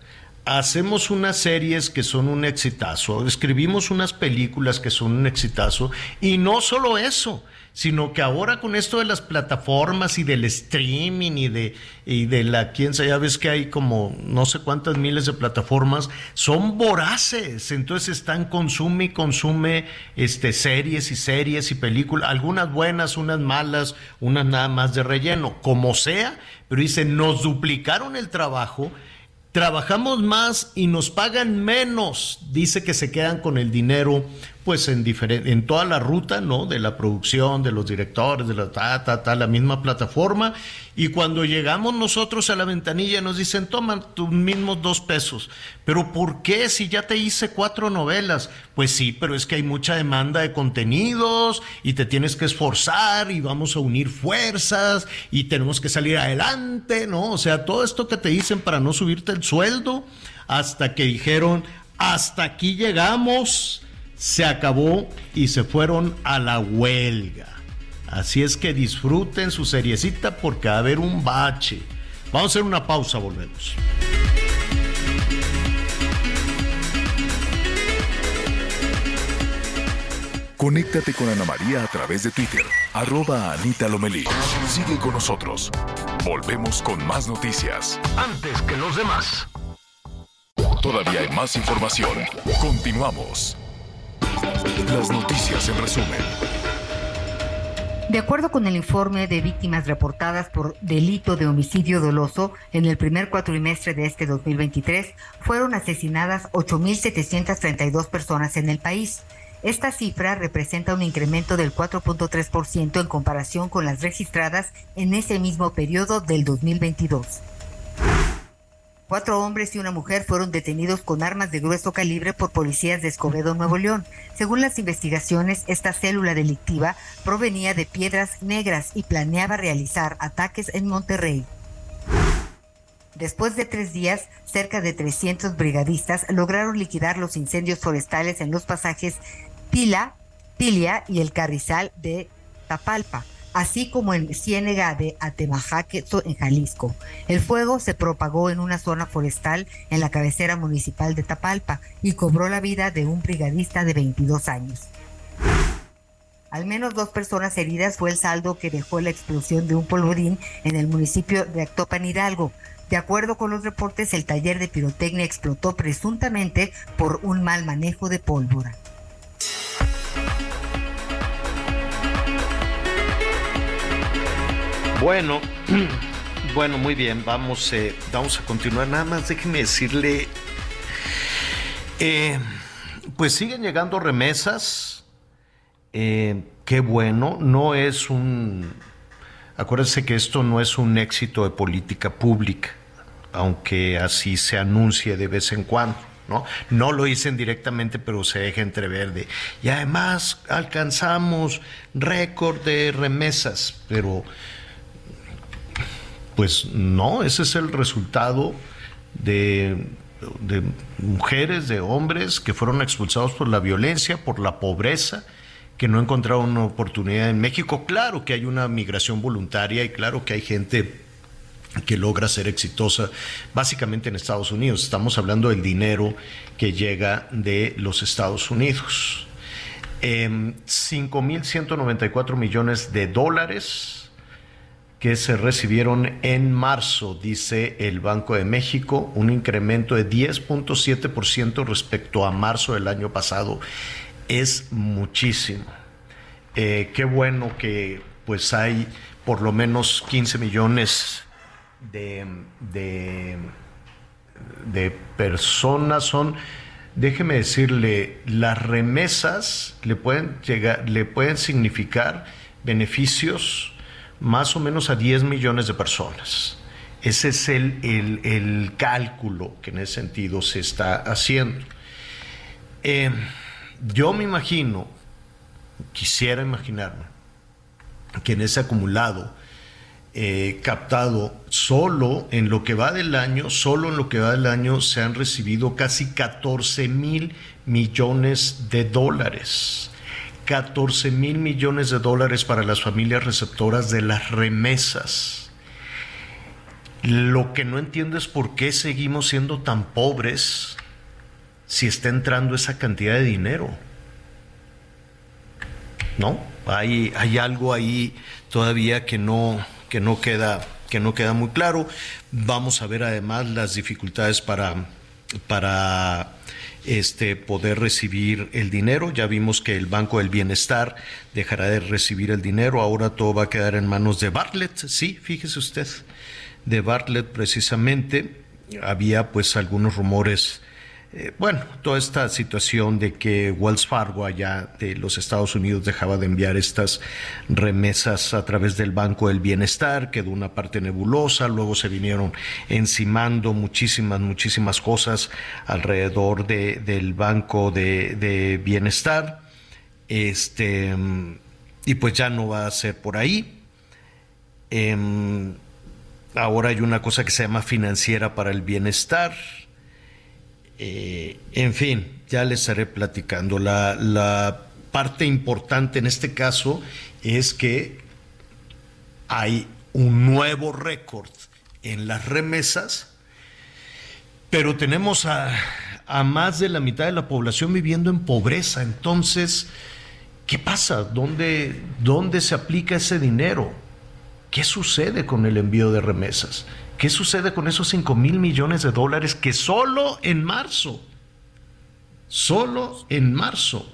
Hacemos unas series que son un exitazo, escribimos unas películas que son un exitazo, y no solo eso, sino que ahora con esto de las plataformas y del streaming y de, y de la, quién sabe, ya ves que hay como no sé cuántas miles de plataformas, son voraces, entonces están consume y consume este, series y series y películas, algunas buenas, unas malas, unas nada más de relleno, como sea, pero dice, nos duplicaron el trabajo, trabajamos más y nos pagan menos. Dice que se quedan con el dinero pues en, en toda la ruta, ¿no? De la producción, de los directores, de la ta, ta, ta, la misma plataforma. Y cuando llegamos nosotros a la ventanilla nos dicen, toma tus mismos dos pesos. Pero ¿por qué si ya te hice cuatro novelas? Pues sí, pero es que hay mucha demanda de contenidos y te tienes que esforzar y vamos a unir fuerzas y tenemos que salir adelante, ¿no? O sea, todo esto que te dicen para no subirte el sueldo hasta que dijeron, hasta aquí llegamos se acabó y se fueron a la huelga. Así es que disfruten su seriecita porque va a haber un bache. Vamos a hacer una pausa, volvemos. Conéctate con Ana María a través de Twitter, arroba Anita Lomelí. Sigue con nosotros. Volvemos con más noticias. Antes que los demás. Todavía hay más información. Continuamos. Las noticias en resumen. De acuerdo con el informe de víctimas reportadas por delito de homicidio doloso, en el primer cuatrimestre de este 2023 fueron asesinadas 8.732 personas en el país. Esta cifra representa un incremento del 4.3% en comparación con las registradas en ese mismo periodo del 2022. Cuatro hombres y una mujer fueron detenidos con armas de grueso calibre por policías de Escobedo, Nuevo León. Según las investigaciones, esta célula delictiva provenía de Piedras Negras y planeaba realizar ataques en Monterrey. Después de tres días, cerca de 300 brigadistas lograron liquidar los incendios forestales en los pasajes Tila, Tilia y el Carrizal de Tapalpa así como en Ciénega de Atemajaque, en Jalisco. El fuego se propagó en una zona forestal en la cabecera municipal de Tapalpa y cobró la vida de un brigadista de 22 años. Al menos dos personas heridas fue el saldo que dejó la explosión de un polvorín en el municipio de Actopan Hidalgo. De acuerdo con los reportes, el taller de pirotecnia explotó presuntamente por un mal manejo de pólvora. Bueno, bueno, muy bien, vamos, eh, vamos a continuar. Nada más déjeme decirle, eh, pues siguen llegando remesas. Eh, qué bueno, no es un, acuérdense que esto no es un éxito de política pública, aunque así se anuncie de vez en cuando. ¿no? No lo dicen directamente, pero se deja entrever de. Y además alcanzamos récord de remesas, pero pues no, ese es el resultado de, mujeres, de hombres que fueron expulsados por la violencia, por la pobreza, que no encontraron una oportunidad en México. Claro que hay una migración voluntaria y claro que hay gente que logra ser exitosa básicamente en Estados Unidos. Estamos hablando del dinero que llega de los Estados Unidos. Eh, 5.194 millones de dólares que se recibieron en marzo, dice el Banco de México, un incremento de 10.7% respecto a marzo del año pasado. Es muchísimo. Eh, qué bueno que pues hay por lo menos 15 millones de, de, de personas. Son, déjeme decirle, las remesas le pueden llegar, le pueden significar beneficios más o menos a 10 millones de personas. Ese es el, el, cálculo que en ese sentido se está haciendo. Eh, yo me imagino, quisiera imaginarme, que en ese acumulado eh, captado solo en lo que va del año, solo en lo que va del año se han recibido casi 14 mil millones de dólares. 14 mil millones de dólares para las familias receptoras de las remesas. Lo que no entiendo es por qué seguimos siendo tan pobres si está entrando esa cantidad de dinero. ¿No? Hay, hay algo ahí todavía que no, que no queda que no queda muy claro. Vamos a ver además las dificultades para, para este, poder recibir el dinero. Ya vimos que el Banco del Bienestar dejará de recibir el dinero. Ahora todo va a quedar en manos de Bartlett. Sí, fíjese usted, de Bartlett precisamente. Había pues algunos rumores eh, bueno, toda esta situación de que Wells Fargo allá de los Estados Unidos dejaba de enviar estas remesas a través del Banco del Bienestar, quedó una parte nebulosa, luego se vinieron encimando muchísimas, muchísimas cosas alrededor de, del Banco de, Bienestar, este, y pues ya no va a ser por ahí. Em, ahora hay una cosa que se llama financiera para el bienestar, eh, en fin, ya les estaré platicando. La, parte importante en este caso es que hay un nuevo récord en las remesas, pero tenemos a, más de la mitad de la población viviendo en pobreza. Entonces, ¿qué pasa? ¿Dónde, ¿Dónde se aplica ese dinero? ¿Qué sucede con el envío de remesas? ¿Qué sucede con esos 5 mil millones de dólares que solo en marzo, solo en marzo,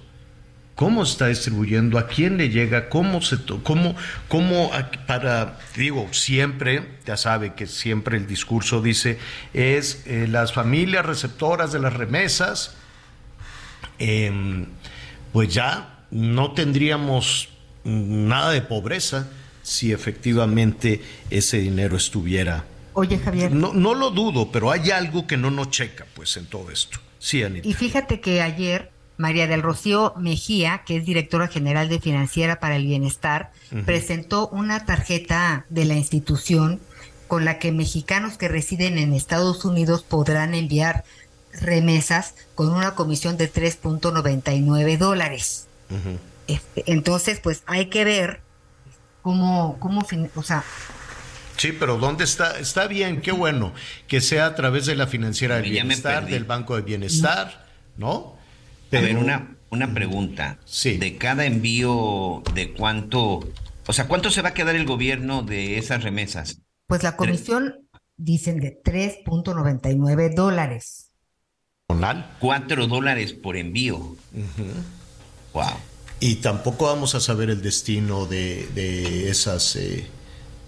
cómo está distribuyendo, a quién le llega, cómo se, cómo, cómo para, digo, siempre, ya sabe que siempre el discurso dice, es eh, las familias receptoras de las remesas, em, pues ya no tendríamos nada de pobreza si efectivamente ese dinero estuviera Oye, Javier. No, no lo dudo, pero hay algo que no nos checa, pues, en todo esto. Sí, Anita. Y fíjate que ayer María del Rocío Mejía, que es directora general de Financiera para el Bienestar, presentó una tarjeta de la institución con la que mexicanos que residen en Estados Unidos podrán enviar remesas con una comisión de 3.99 dólares. Este, entonces, pues hay que ver cómo, cómo, o sea, Sí, pero ¿dónde está? Está bien, qué bueno que sea a través de la financiera del bienestar, del Banco de Bienestar, ¿no? Pero... A ver, una, una pregunta. Sí. De cada envío, ¿de cuánto? O sea, ¿cuánto se va a quedar el gobierno de esas remesas? Pues la comisión dicen de 3.99 dólares. Cuatro dólares por envío. Wow. Y tampoco vamos a saber el destino de, de esas eh,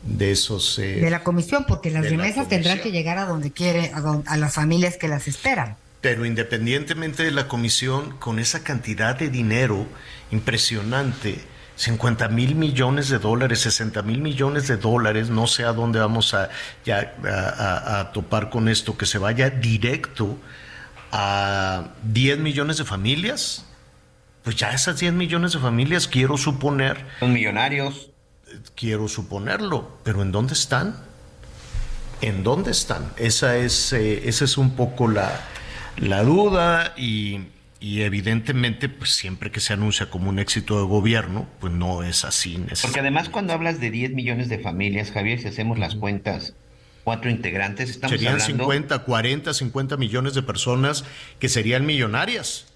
de esos... Eh, de la comisión, porque las remesas tendrán que llegar a donde quiere, a, las familias que las esperan. Pero independientemente de la comisión, con esa cantidad de dinero impresionante, 50 mil millones de dólares, 60 mil millones de dólares, no sé a dónde vamos a, ya, a, topar con esto, que se vaya directo a 10 millones de familias, pues ya esas 10 millones de familias quiero suponer... Son millonarios quiero suponerlo, pero ¿en dónde están? ¿En dónde están? Esa es, eh, esa es un poco la, la duda y, evidentemente pues siempre que se anuncia como un éxito de gobierno, pues no es así. Porque además cuando hablas de 10 millones de familias, Javier, si hacemos las cuentas, cuatro integrantes, estamos Serían 50, 40, 50 millones de personas que serían millonarias.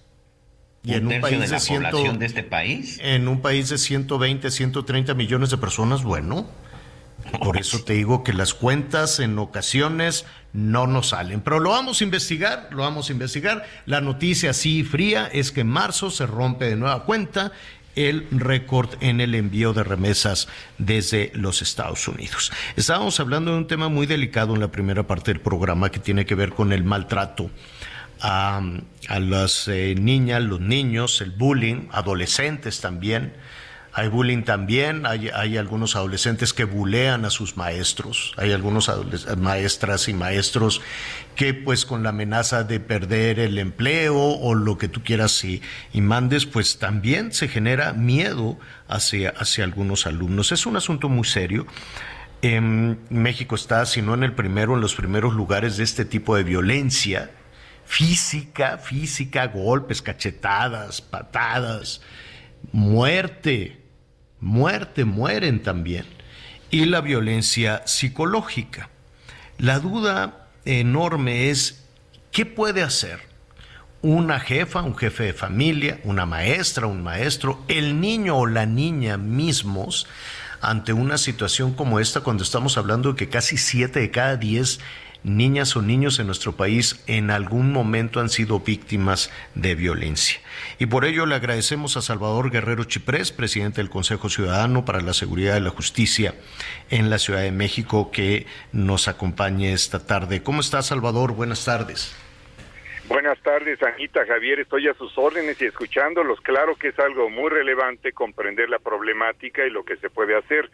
Y en un país de, la población de este país. En un país de 120, 130 millones de personas, bueno, Por eso te digo que las cuentas en ocasiones no nos salen. Pero lo vamos a investigar, lo vamos a investigar. La noticia así fría es que en marzo se rompe de nueva cuenta el récord en el envío de remesas desde los Estados Unidos. Estábamos hablando de un tema muy delicado en la primera parte del programa que tiene que ver con el maltrato a, las eh, niñas, los niños, el bullying, adolescentes también hay bullying también, hay, algunos adolescentes que bulean a sus maestros, hay algunos maestras y maestros que pues con la amenaza de perder el empleo o lo que tú quieras y, y mandes, pues también se genera miedo hacia, hacia algunos alumnos. Es un asunto muy serio. En México está, si no en el primero, en los primeros lugares de este tipo de violencia física, física, golpes, cachetadas, patadas, muerte muerte, mueren también, y la violencia psicológica. La duda enorme es, ¿qué puede hacer una jefa, un jefe de familia, una maestra, un maestro, el niño o la niña mismos ante una situación como esta cuando estamos hablando de que casi siete de cada diez niñas o niños en nuestro país en algún momento han sido víctimas de violencia. Y por ello le agradecemos a Salvador Guerrero Chiprés, presidente del Consejo Ciudadano para la Seguridad y la Justicia en la Ciudad de México, que nos acompañe esta tarde. ¿Cómo está Salvador? Buenas tardes. Buenas tardes, Anita, Javier, estoy a sus órdenes y escuchándolos. Claro que es algo muy relevante comprender la problemática y lo que se puede hacer.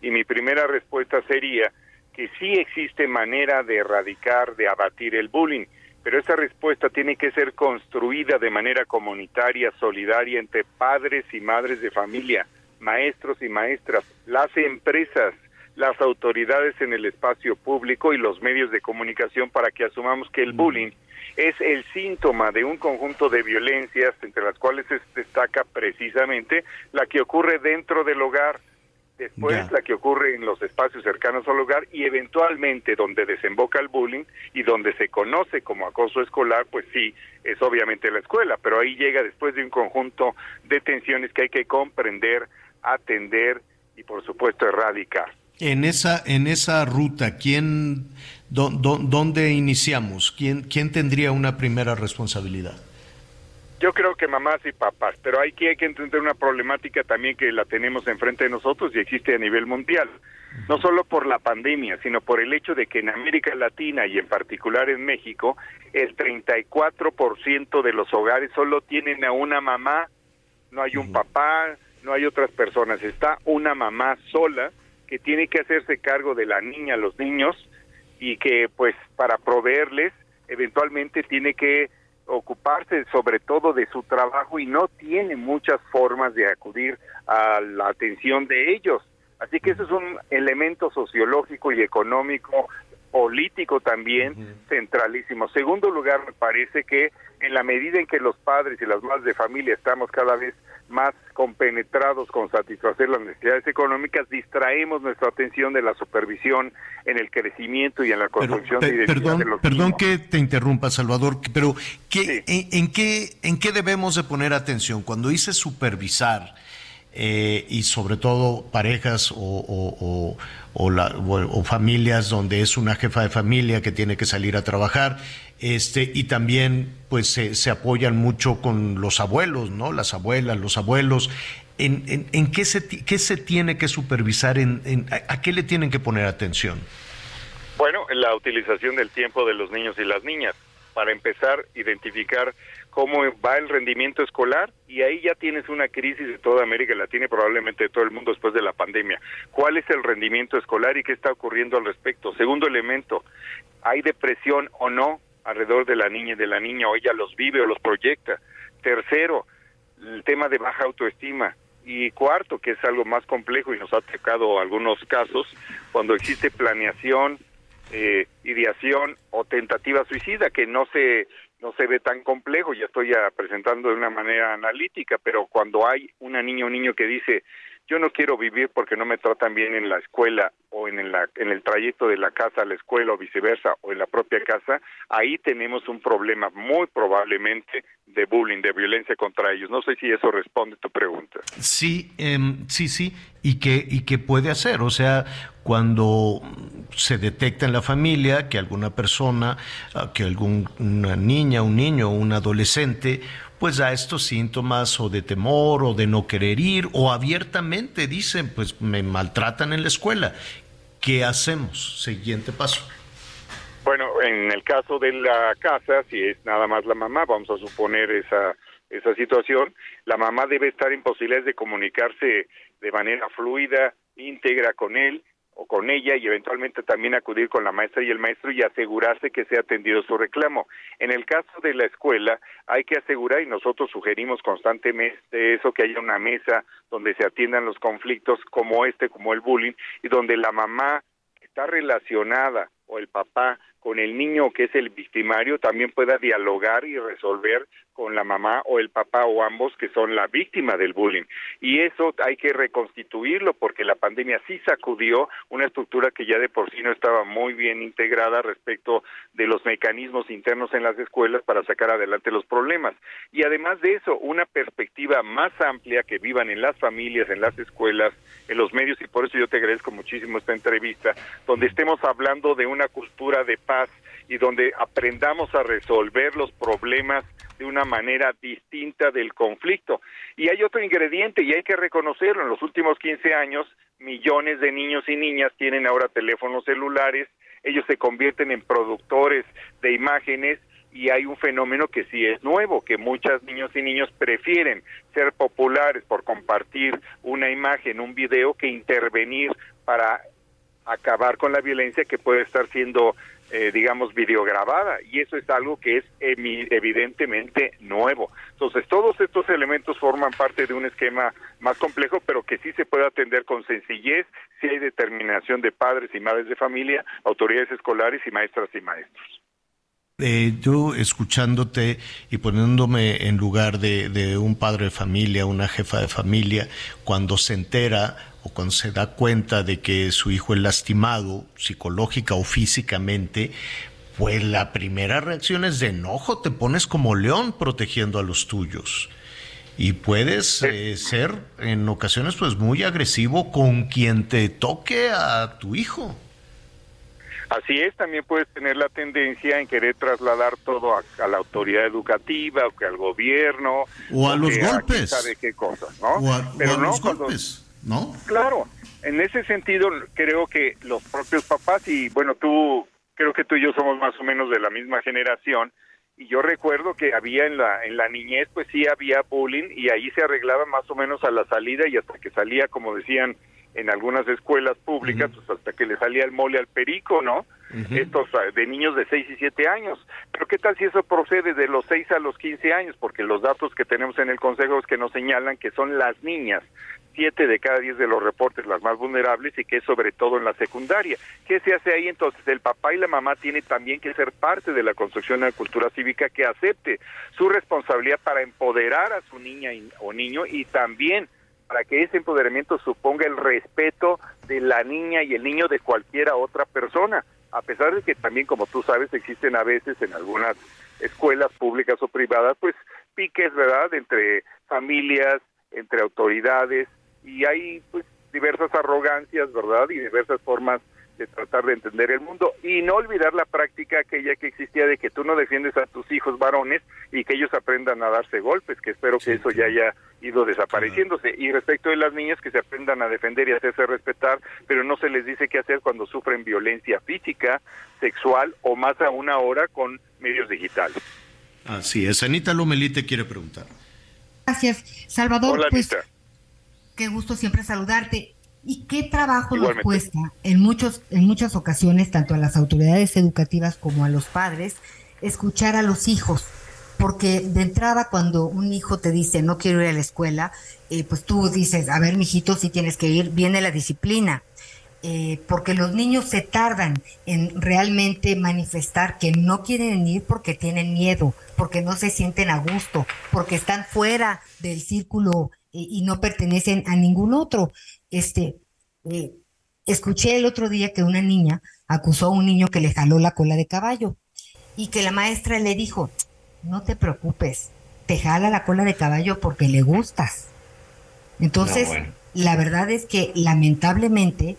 Y mi primera respuesta sería, que sí existe manera de erradicar, de abatir el bullying, pero esa respuesta tiene que ser construida de manera comunitaria, solidaria entre padres y madres de familia, maestros y maestras, las empresas, las autoridades en el espacio público y los medios de comunicación para que asumamos que el bullying es el síntoma de un conjunto de violencias entre las cuales se destaca precisamente la que ocurre dentro del hogar, después la que ocurre en los espacios cercanos al hogar y eventualmente donde desemboca el bullying y donde se conoce como acoso escolar, pues sí, es obviamente la escuela, pero ahí llega después de un conjunto de tensiones que hay que comprender, atender y por supuesto erradicar. En esa en esa ruta, ¿quién dónde iniciamos? ¿Quién quién tendría una primera responsabilidad? Yo creo que mamás y papás, pero hay que, hay que entender una problemática también que la tenemos enfrente de nosotros y existe a nivel mundial. No solo por la pandemia, sino por el hecho de que en América Latina y en particular en México, el 34% de los hogares solo tienen a una mamá, no hay un papá, no hay otras personas, está una mamá sola que tiene que hacerse cargo de la niña, los niños, y que pues para proveerles eventualmente tiene que ocuparse sobre todo de su trabajo y no tiene muchas formas de acudir a la atención de ellos. Así que eso es un elemento sociológico y económico, político también, centralísimo. Segundo lugar, me parece que en la medida en que los padres y las madres de familia estamos cada vez más compenetrados con satisfacer las necesidades económicas, distraemos nuestra atención de la supervisión en el crecimiento y en la construcción de identidad perdón, de los Perdón que te interrumpa, Salvador, pero ¿qué, en, qué, ¿en qué debemos de poner atención? Cuando dice supervisar, eh, y sobre todo parejas o, o, familias donde es una jefa de familia que tiene que salir a trabajar, este, y también pues se, apoyan mucho con los abuelos, ¿no? Las abuelas, los abuelos. ¿En, en, qué, se, qué se tiene que supervisar? En, a, qué le tienen que poner atención? Bueno, en la utilización del tiempo de los niños y las niñas. Para empezar, identificar cómo va el rendimiento escolar y ahí ya tienes una crisis de toda América Latina y probablemente de todo el mundo después de la pandemia. ¿Cuál es el rendimiento escolar y qué está ocurriendo al respecto? Segundo elemento, ¿hay depresión o no alrededor de la niña y de la niña o ella los vive o los proyecta? Tercero, el tema de baja autoestima. Y cuarto, que es algo más complejo y nos ha tocado algunos casos, cuando existe planeación, eh, ideación o tentativa suicida, que no se no se ve tan complejo, ya estoy ya presentando de una manera analítica, pero cuando hay una niña o un niño que dice, yo no quiero vivir porque no me tratan bien en la escuela o en, la, en el trayecto de la casa a la escuela o viceversa o en la propia casa, ahí tenemos un problema muy probablemente de bullying, de violencia contra ellos. No sé si eso responde tu pregunta. Sí, em, sí, sí. ¿Y qué, ¿Y qué puede hacer? O sea, cuando se detecta en la familia que alguna persona, ah, que alguna niña, un niño, un adolescente, pues da estos síntomas o de temor o de no querer ir o abiertamente dicen, pues me maltratan en la escuela. ¿Qué hacemos? Siguiente paso. Bueno, en el caso de la casa, si es nada más la mamá, vamos a suponer esa esa situación, la mamá debe estar en posibilidades de comunicarse de manera fluida, íntegra con él, o con ella y eventualmente también acudir con la maestra y el maestro y asegurarse que sea atendido su reclamo. En el caso de la escuela, hay que asegurar, y nosotros sugerimos constantemente eso, que haya una mesa donde se atiendan los conflictos como este, como el bullying, y donde la mamá está relacionada o el papá con el niño que es el victimario también pueda dialogar y resolver con la mamá o el papá o ambos que son la víctima del bullying. Y eso hay que reconstituirlo porque la pandemia sí sacudió una estructura que ya de por sí no estaba muy bien integrada respecto de los mecanismos internos en las escuelas para sacar adelante los problemas. Y además de eso, una perspectiva más amplia que vivan en las familias, en las escuelas, en los medios, y por eso yo te agradezco muchísimo esta entrevista, donde estemos hablando de una cultura de paz y donde aprendamos a resolver los problemas de una manera distinta del conflicto. Y hay otro ingrediente y hay que reconocerlo. En los últimos 15 años, millones de niños y niñas tienen ahora teléfonos celulares, ellos se convierten en productores de imágenes y hay un fenómeno que sí es nuevo, que muchos niños y niños prefieren ser populares por compartir una imagen, un video, que intervenir para acabar con la violencia que puede estar siendo eh, digamos, videograbada y eso es algo que es evidentemente nuevo. Entonces, todos estos elementos forman parte de un esquema más complejo, pero que sí se puede atender con sencillez si hay determinación de padres y madres de familia, autoridades escolares y maestras y maestros. Eh, yo escuchándote y poniéndome en lugar de, de, un padre de familia, una jefa de familia, cuando se entera o cuando se da cuenta de que su hijo es lastimado psicológica o físicamente, pues la primera reacción es de enojo, te pones como león protegiendo a los tuyos. Y puedes eh, ser en ocasiones pues muy agresivo con quien te toque a tu hijo. Así es, también puedes tener la tendencia en querer trasladar todo a, la autoridad educativa o que al gobierno. O a los golpes. sabe qué cosas, ¿no? O a, Pero los golpes, ¿no? Claro, en ese sentido creo que los propios papás y bueno, tú, creo que tú y yo somos más o menos de la misma generación y yo recuerdo que había en la en la niñez pues sí había bullying y ahí se arreglaba más o menos a la salida y hasta que salía como decían en algunas escuelas públicas, pues hasta que le salía el mole al perico, ¿no? Estos ah, de niños de 6 y 7 años. Pero ¿qué tal si eso procede de los 6 a los 15 años? Porque los datos que tenemos en el Consejo es que nos señalan que son las niñas, 7 de cada 10 de los reportes las más vulnerables y que es sobre todo en la secundaria. ¿Qué se hace ahí entonces? El papá y la mamá tienen también que ser parte de la construcción de la cultura cívica que acepte su responsabilidad para empoderar a su niña o niño y también para que ese empoderamiento suponga el respeto de la niña y el niño de cualquiera otra persona, a pesar de que también, como tú sabes, existen a veces en algunas escuelas públicas o privadas, pues piques, ¿verdad?, entre familias, entre autoridades, y hay pues diversas arrogancias, ¿verdad?, y diversas formas de tratar de entender el mundo y no olvidar la práctica aquella que existía de que tú no defiendes a tus hijos varones y que ellos aprendan a darse golpes, que espero que eso ya haya ido desapareciéndose. Y respecto de las niñas, que se aprendan a defender y hacerse respetar, pero no se les dice qué hacer cuando sufren violencia física, sexual o más aún ahora con medios digitales. Así es. Anita Lomelite quiere preguntar. Gracias, Salvador. Hola, pues, Anita. Qué gusto siempre saludarte. ¿Y qué trabajo nos cuesta en, muchos, en muchas ocasiones, tanto a las autoridades educativas como a los padres, escuchar a los hijos? Porque de entrada, cuando un hijo te dice no quiero ir a la escuela, eh, pues tú dices, a ver, mijito, si tienes que ir, viene la disciplina. Eh, porque los niños se tardan en realmente manifestar que no quieren ir porque tienen miedo, porque no se sienten a gusto, porque están fuera del círculo y no pertenecen a ningún otro. Este, eh, escuché el otro día que una niña acusó a un niño que le jaló la cola de caballo y que la maestra le dijo, no te preocupes, te jala la cola de caballo porque le gustas. Entonces, la verdad es que lamentablemente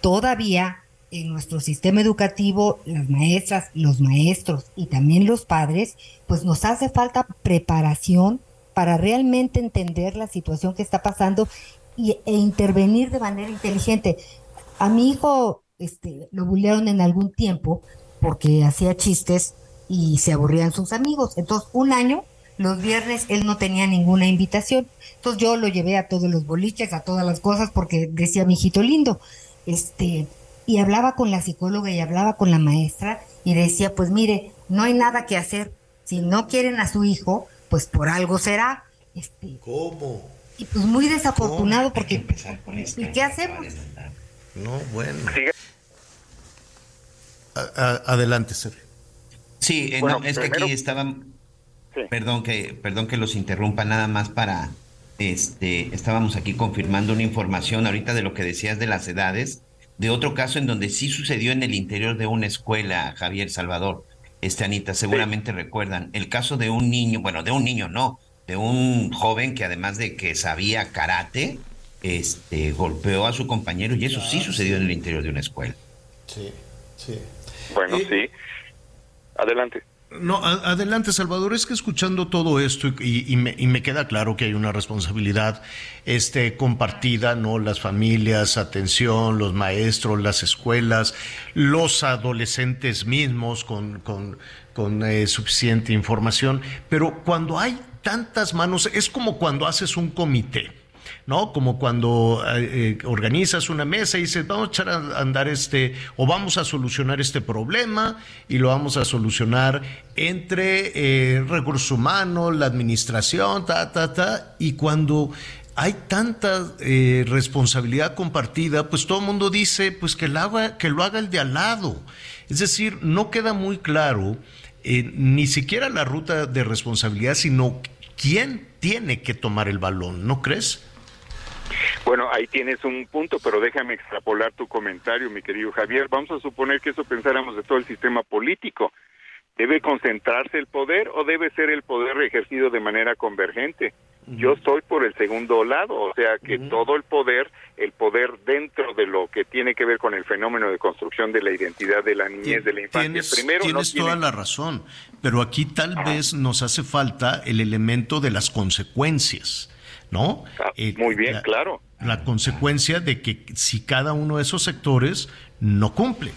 todavía en nuestro sistema educativo, las maestras, los maestros y también los padres, pues nos hace falta preparación para realmente entender la situación que está pasando y, e intervenir de manera inteligente. A mi hijo este, lo bullearon en algún tiempo porque hacía chistes y se aburrían sus amigos. Entonces, un año, los viernes, él no tenía ninguna invitación. Entonces yo lo llevé a todos los boliches, a todas las cosas, porque decía mi hijito lindo. Este, y hablaba con la psicóloga y hablaba con la maestra y decía, pues mire, no hay nada que hacer. Si no quieren a su hijo, pues por algo será. Este, ¿Cómo? Y pues muy desafortunado porque... ¿Y qué hacemos? No, bueno. adelante, Sergio. Sí, eh, no, es que aquí estaban... Perdón que, perdón que los interrumpa nada más para... Este, estábamos aquí confirmando una información ahorita de lo que decías de las edades de otro caso en donde sí sucedió en el interior de una escuela, Javier Salvador. Este, Anita, seguramente recuerdan el caso de un niño, bueno, de un niño no, de un joven que además de que sabía karate, este, golpeó a su compañero y eso sí sucedió en el interior de una escuela. Sí, sí. Bueno, sí. Adelante. No, adelante Salvador, es que escuchando todo esto y, me, queda claro que hay una responsabilidad este, compartida, ¿no? Las familias, atención, los maestros, las escuelas, los adolescentes mismos con, con, con eh, suficiente información, pero cuando hay tantas manos, es como cuando haces un comité. ¿No? Como cuando eh, eh, organizas una mesa y dices, vamos a echar a andar este, o vamos a solucionar este problema y lo vamos a solucionar entre eh, recursos humanos, la administración, ta, ta, ta, y cuando hay tanta responsabilidad compartida, pues todo el mundo dice, pues que lo haga, que lo haga el de al lado. Es decir, no queda muy claro ni siquiera la ruta de responsabilidad, sino quién tiene que tomar el balón, ¿no crees? Bueno, ahí tienes un punto, pero déjame extrapolar tu comentario, mi querido Javier. Vamos a suponer que eso pensáramos de todo el sistema político. ¿Debe concentrarse el poder o debe ser el poder ejercido de manera convergente? Yo estoy por el segundo lado, o sea que todo el poder, el poder dentro de lo que tiene que ver con el fenómeno de construcción de la identidad de la niñez, de la infancia. Tienes, Primero, tienes toda la razón, pero aquí tal vez nos hace falta el elemento de las consecuencias. ¿No? Ah, eh, muy bien, claro. La consecuencia de que si cada uno de esos sectores no cumple.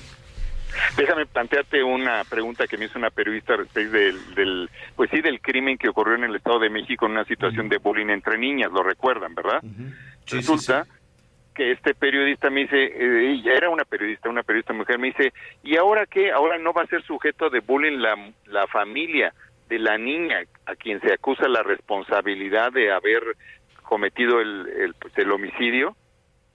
Déjame plantearte una pregunta que me hizo una periodista respecto del, pues sí, del crimen que ocurrió en el Estado de México en una situación de bullying entre niñas, lo recuerdan, ¿verdad? Resulta que este periodista me dice, eh, ella era una periodista, una periodista mujer, me dice, ¿y ahora qué? Ahora no va a ser sujeto de bullying la, la familia de la niña a quien se acusa la responsabilidad de haber cometido el, pues, el homicidio,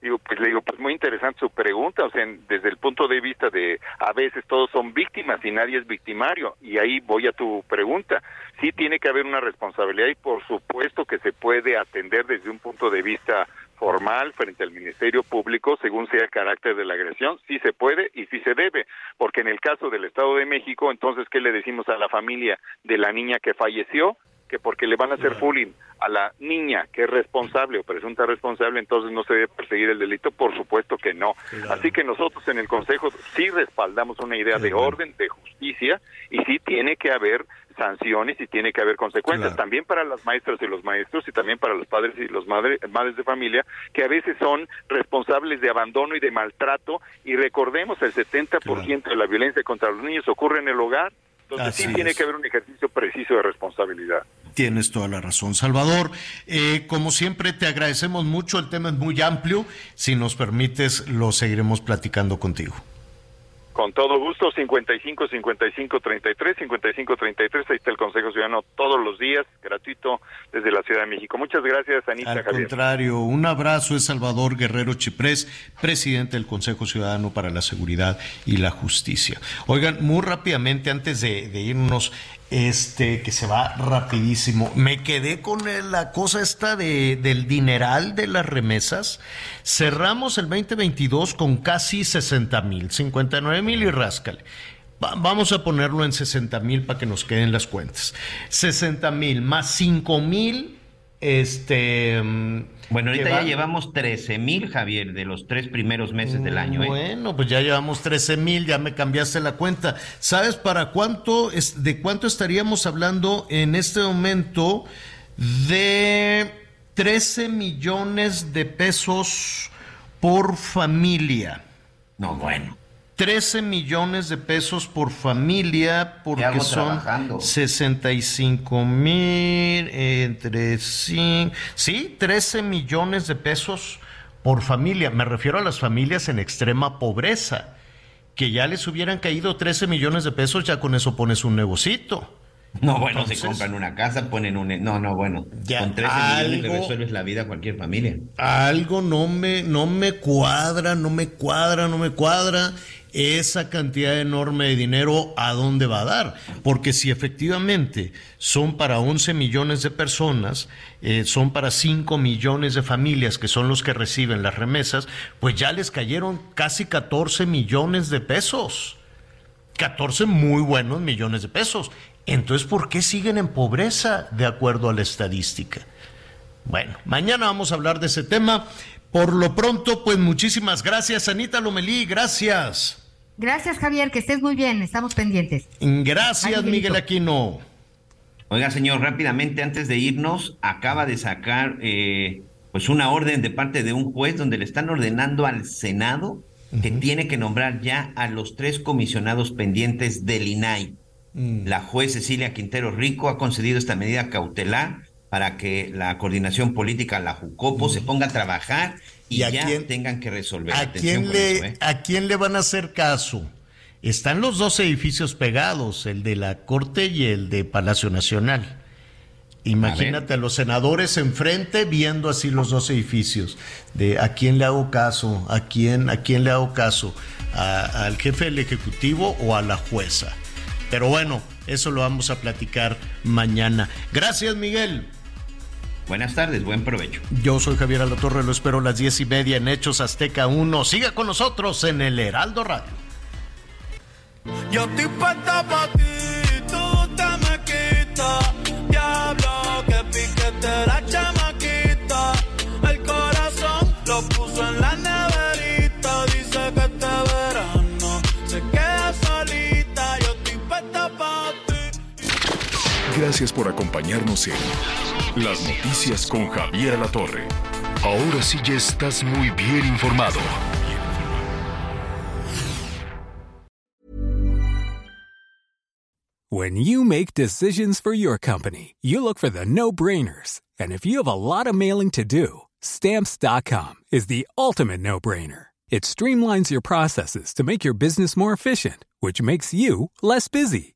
digo, pues le digo, pues muy interesante su pregunta, o sea, desde el punto de vista de a veces todos son víctimas y nadie es victimario, y ahí voy a tu pregunta, sí tiene que haber una responsabilidad y por supuesto que se puede atender desde un punto de vista formal frente al Ministerio Público según sea el carácter de la agresión, sí se puede y sí se debe, porque en el caso del Estado de México, entonces, ¿qué le decimos a la familia de la niña que falleció? Que porque le van a hacer bullying a la niña que es responsable o presunta responsable, entonces no se debe perseguir el delito, por supuesto que no. Así que nosotros en el Consejo sí respaldamos una idea de orden, de justicia, y sí tiene que haber sanciones y tiene que haber consecuencias también para las maestras y los maestros y también para los padres y los madres madres de familia que a veces son responsables de abandono y de maltrato y recordemos el 70% de la violencia contra los niños ocurre en el hogar entonces sí tiene que haber un ejercicio preciso de responsabilidad. Tienes toda la razón, Salvador. Eh, como siempre, te agradecemos mucho. El tema es muy amplio. Si nos permites, lo seguiremos platicando contigo. Con todo gusto, 55 55 33 55 33, ahí está el Consejo Ciudadano todos los días, gratuito desde la Ciudad de México. Muchas gracias, Anita. Al contrario, un abrazo es Salvador Guerrero Chiprés, presidente del Consejo Ciudadano para la Seguridad y la Justicia. Oigan, muy rápidamente, antes de, irnos, este, que se va rapidísimo. Me quedé con la cosa esta de, del dineral de las remesas. Cerramos el 2022 con casi 60 mil, 59 mil y ráscale. vamos a ponerlo en 60 mil para que nos queden las cuentas. 60 mil más 5 mil, este mm, bueno, ahorita ya llevamos 13 mil, Javier, de los tres primeros meses del año. ¿eh? Bueno, pues ya llevamos 13 mil, ya me cambiaste la cuenta. ¿Sabes para cuánto, es, de cuánto estaríamos hablando en este momento? De 13 millones de pesos por familia. No, bueno. 13 millones de pesos por familia porque son 65 mil entre sí, sí, 13 millones de pesos por familia. Me refiero a las familias en extrema pobreza, que ya les hubieran caído 13 millones de pesos, ya con eso pones un negocito. No, bueno, se compran una casa, ponen un... No, no, bueno, con 13 millones le resuelves la vida a cualquier familia. Algo no me, no me cuadra, no me cuadra, no me cuadra esa cantidad enorme de dinero a dónde va a dar. Porque si efectivamente son para 11 millones de personas, eh, son para 5 millones de familias que son los que reciben las remesas, pues ya les cayeron casi 14 millones de pesos. 14 muy buenos millones de pesos. Entonces, ¿por qué siguen en pobreza de acuerdo a la estadística? Bueno, mañana vamos a hablar de ese tema. Por lo pronto, pues muchísimas gracias, Anita Lomelí, gracias. Gracias, Javier, que estés muy bien, estamos pendientes. Gracias, Miguel Aquino. Oiga, señor, rápidamente antes de irnos, acaba de sacar eh, pues una orden de parte de un juez donde le están ordenando al Senado que tiene que nombrar ya a los tres comisionados pendientes del INAI. Mm. La juez Cecilia Quintero Rico ha concedido esta medida cautelar para que la coordinación política, la JUCOPO, se ponga a trabajar y, ya tengan que resolver. ¿A quién, le, ¿eh? ¿A quién le van a hacer caso? Están los dos edificios pegados, el de la Corte y el de Palacio Nacional. Imagínate a, los senadores enfrente viendo así los dos edificios. De a quién le hago caso, a quién, a quién le hago caso, al jefe del ejecutivo o a la jueza. Pero bueno, eso lo vamos a platicar mañana. Gracias, Miguel. Buenas tardes, buen provecho. Yo soy Javier Alatorre, lo espero a las diez y media en Hechos Azteca 1. Siga con nosotros en el Heraldo Radio. Yo estoy puesta pa' ti, tú te me quitas. Diablo, que piquete la chamaquita. El corazón lo puso Gracias por acompañarnos en las noticias con Javier La Torre. Ahora sí ya estás muy bien informado. When you make decisions for your company, you look for the no-brainers. And if you have a lot of mailing to do, stamps.com is the ultimate no-brainer. It streamlines your processes to make your business more efficient, which makes you less busy.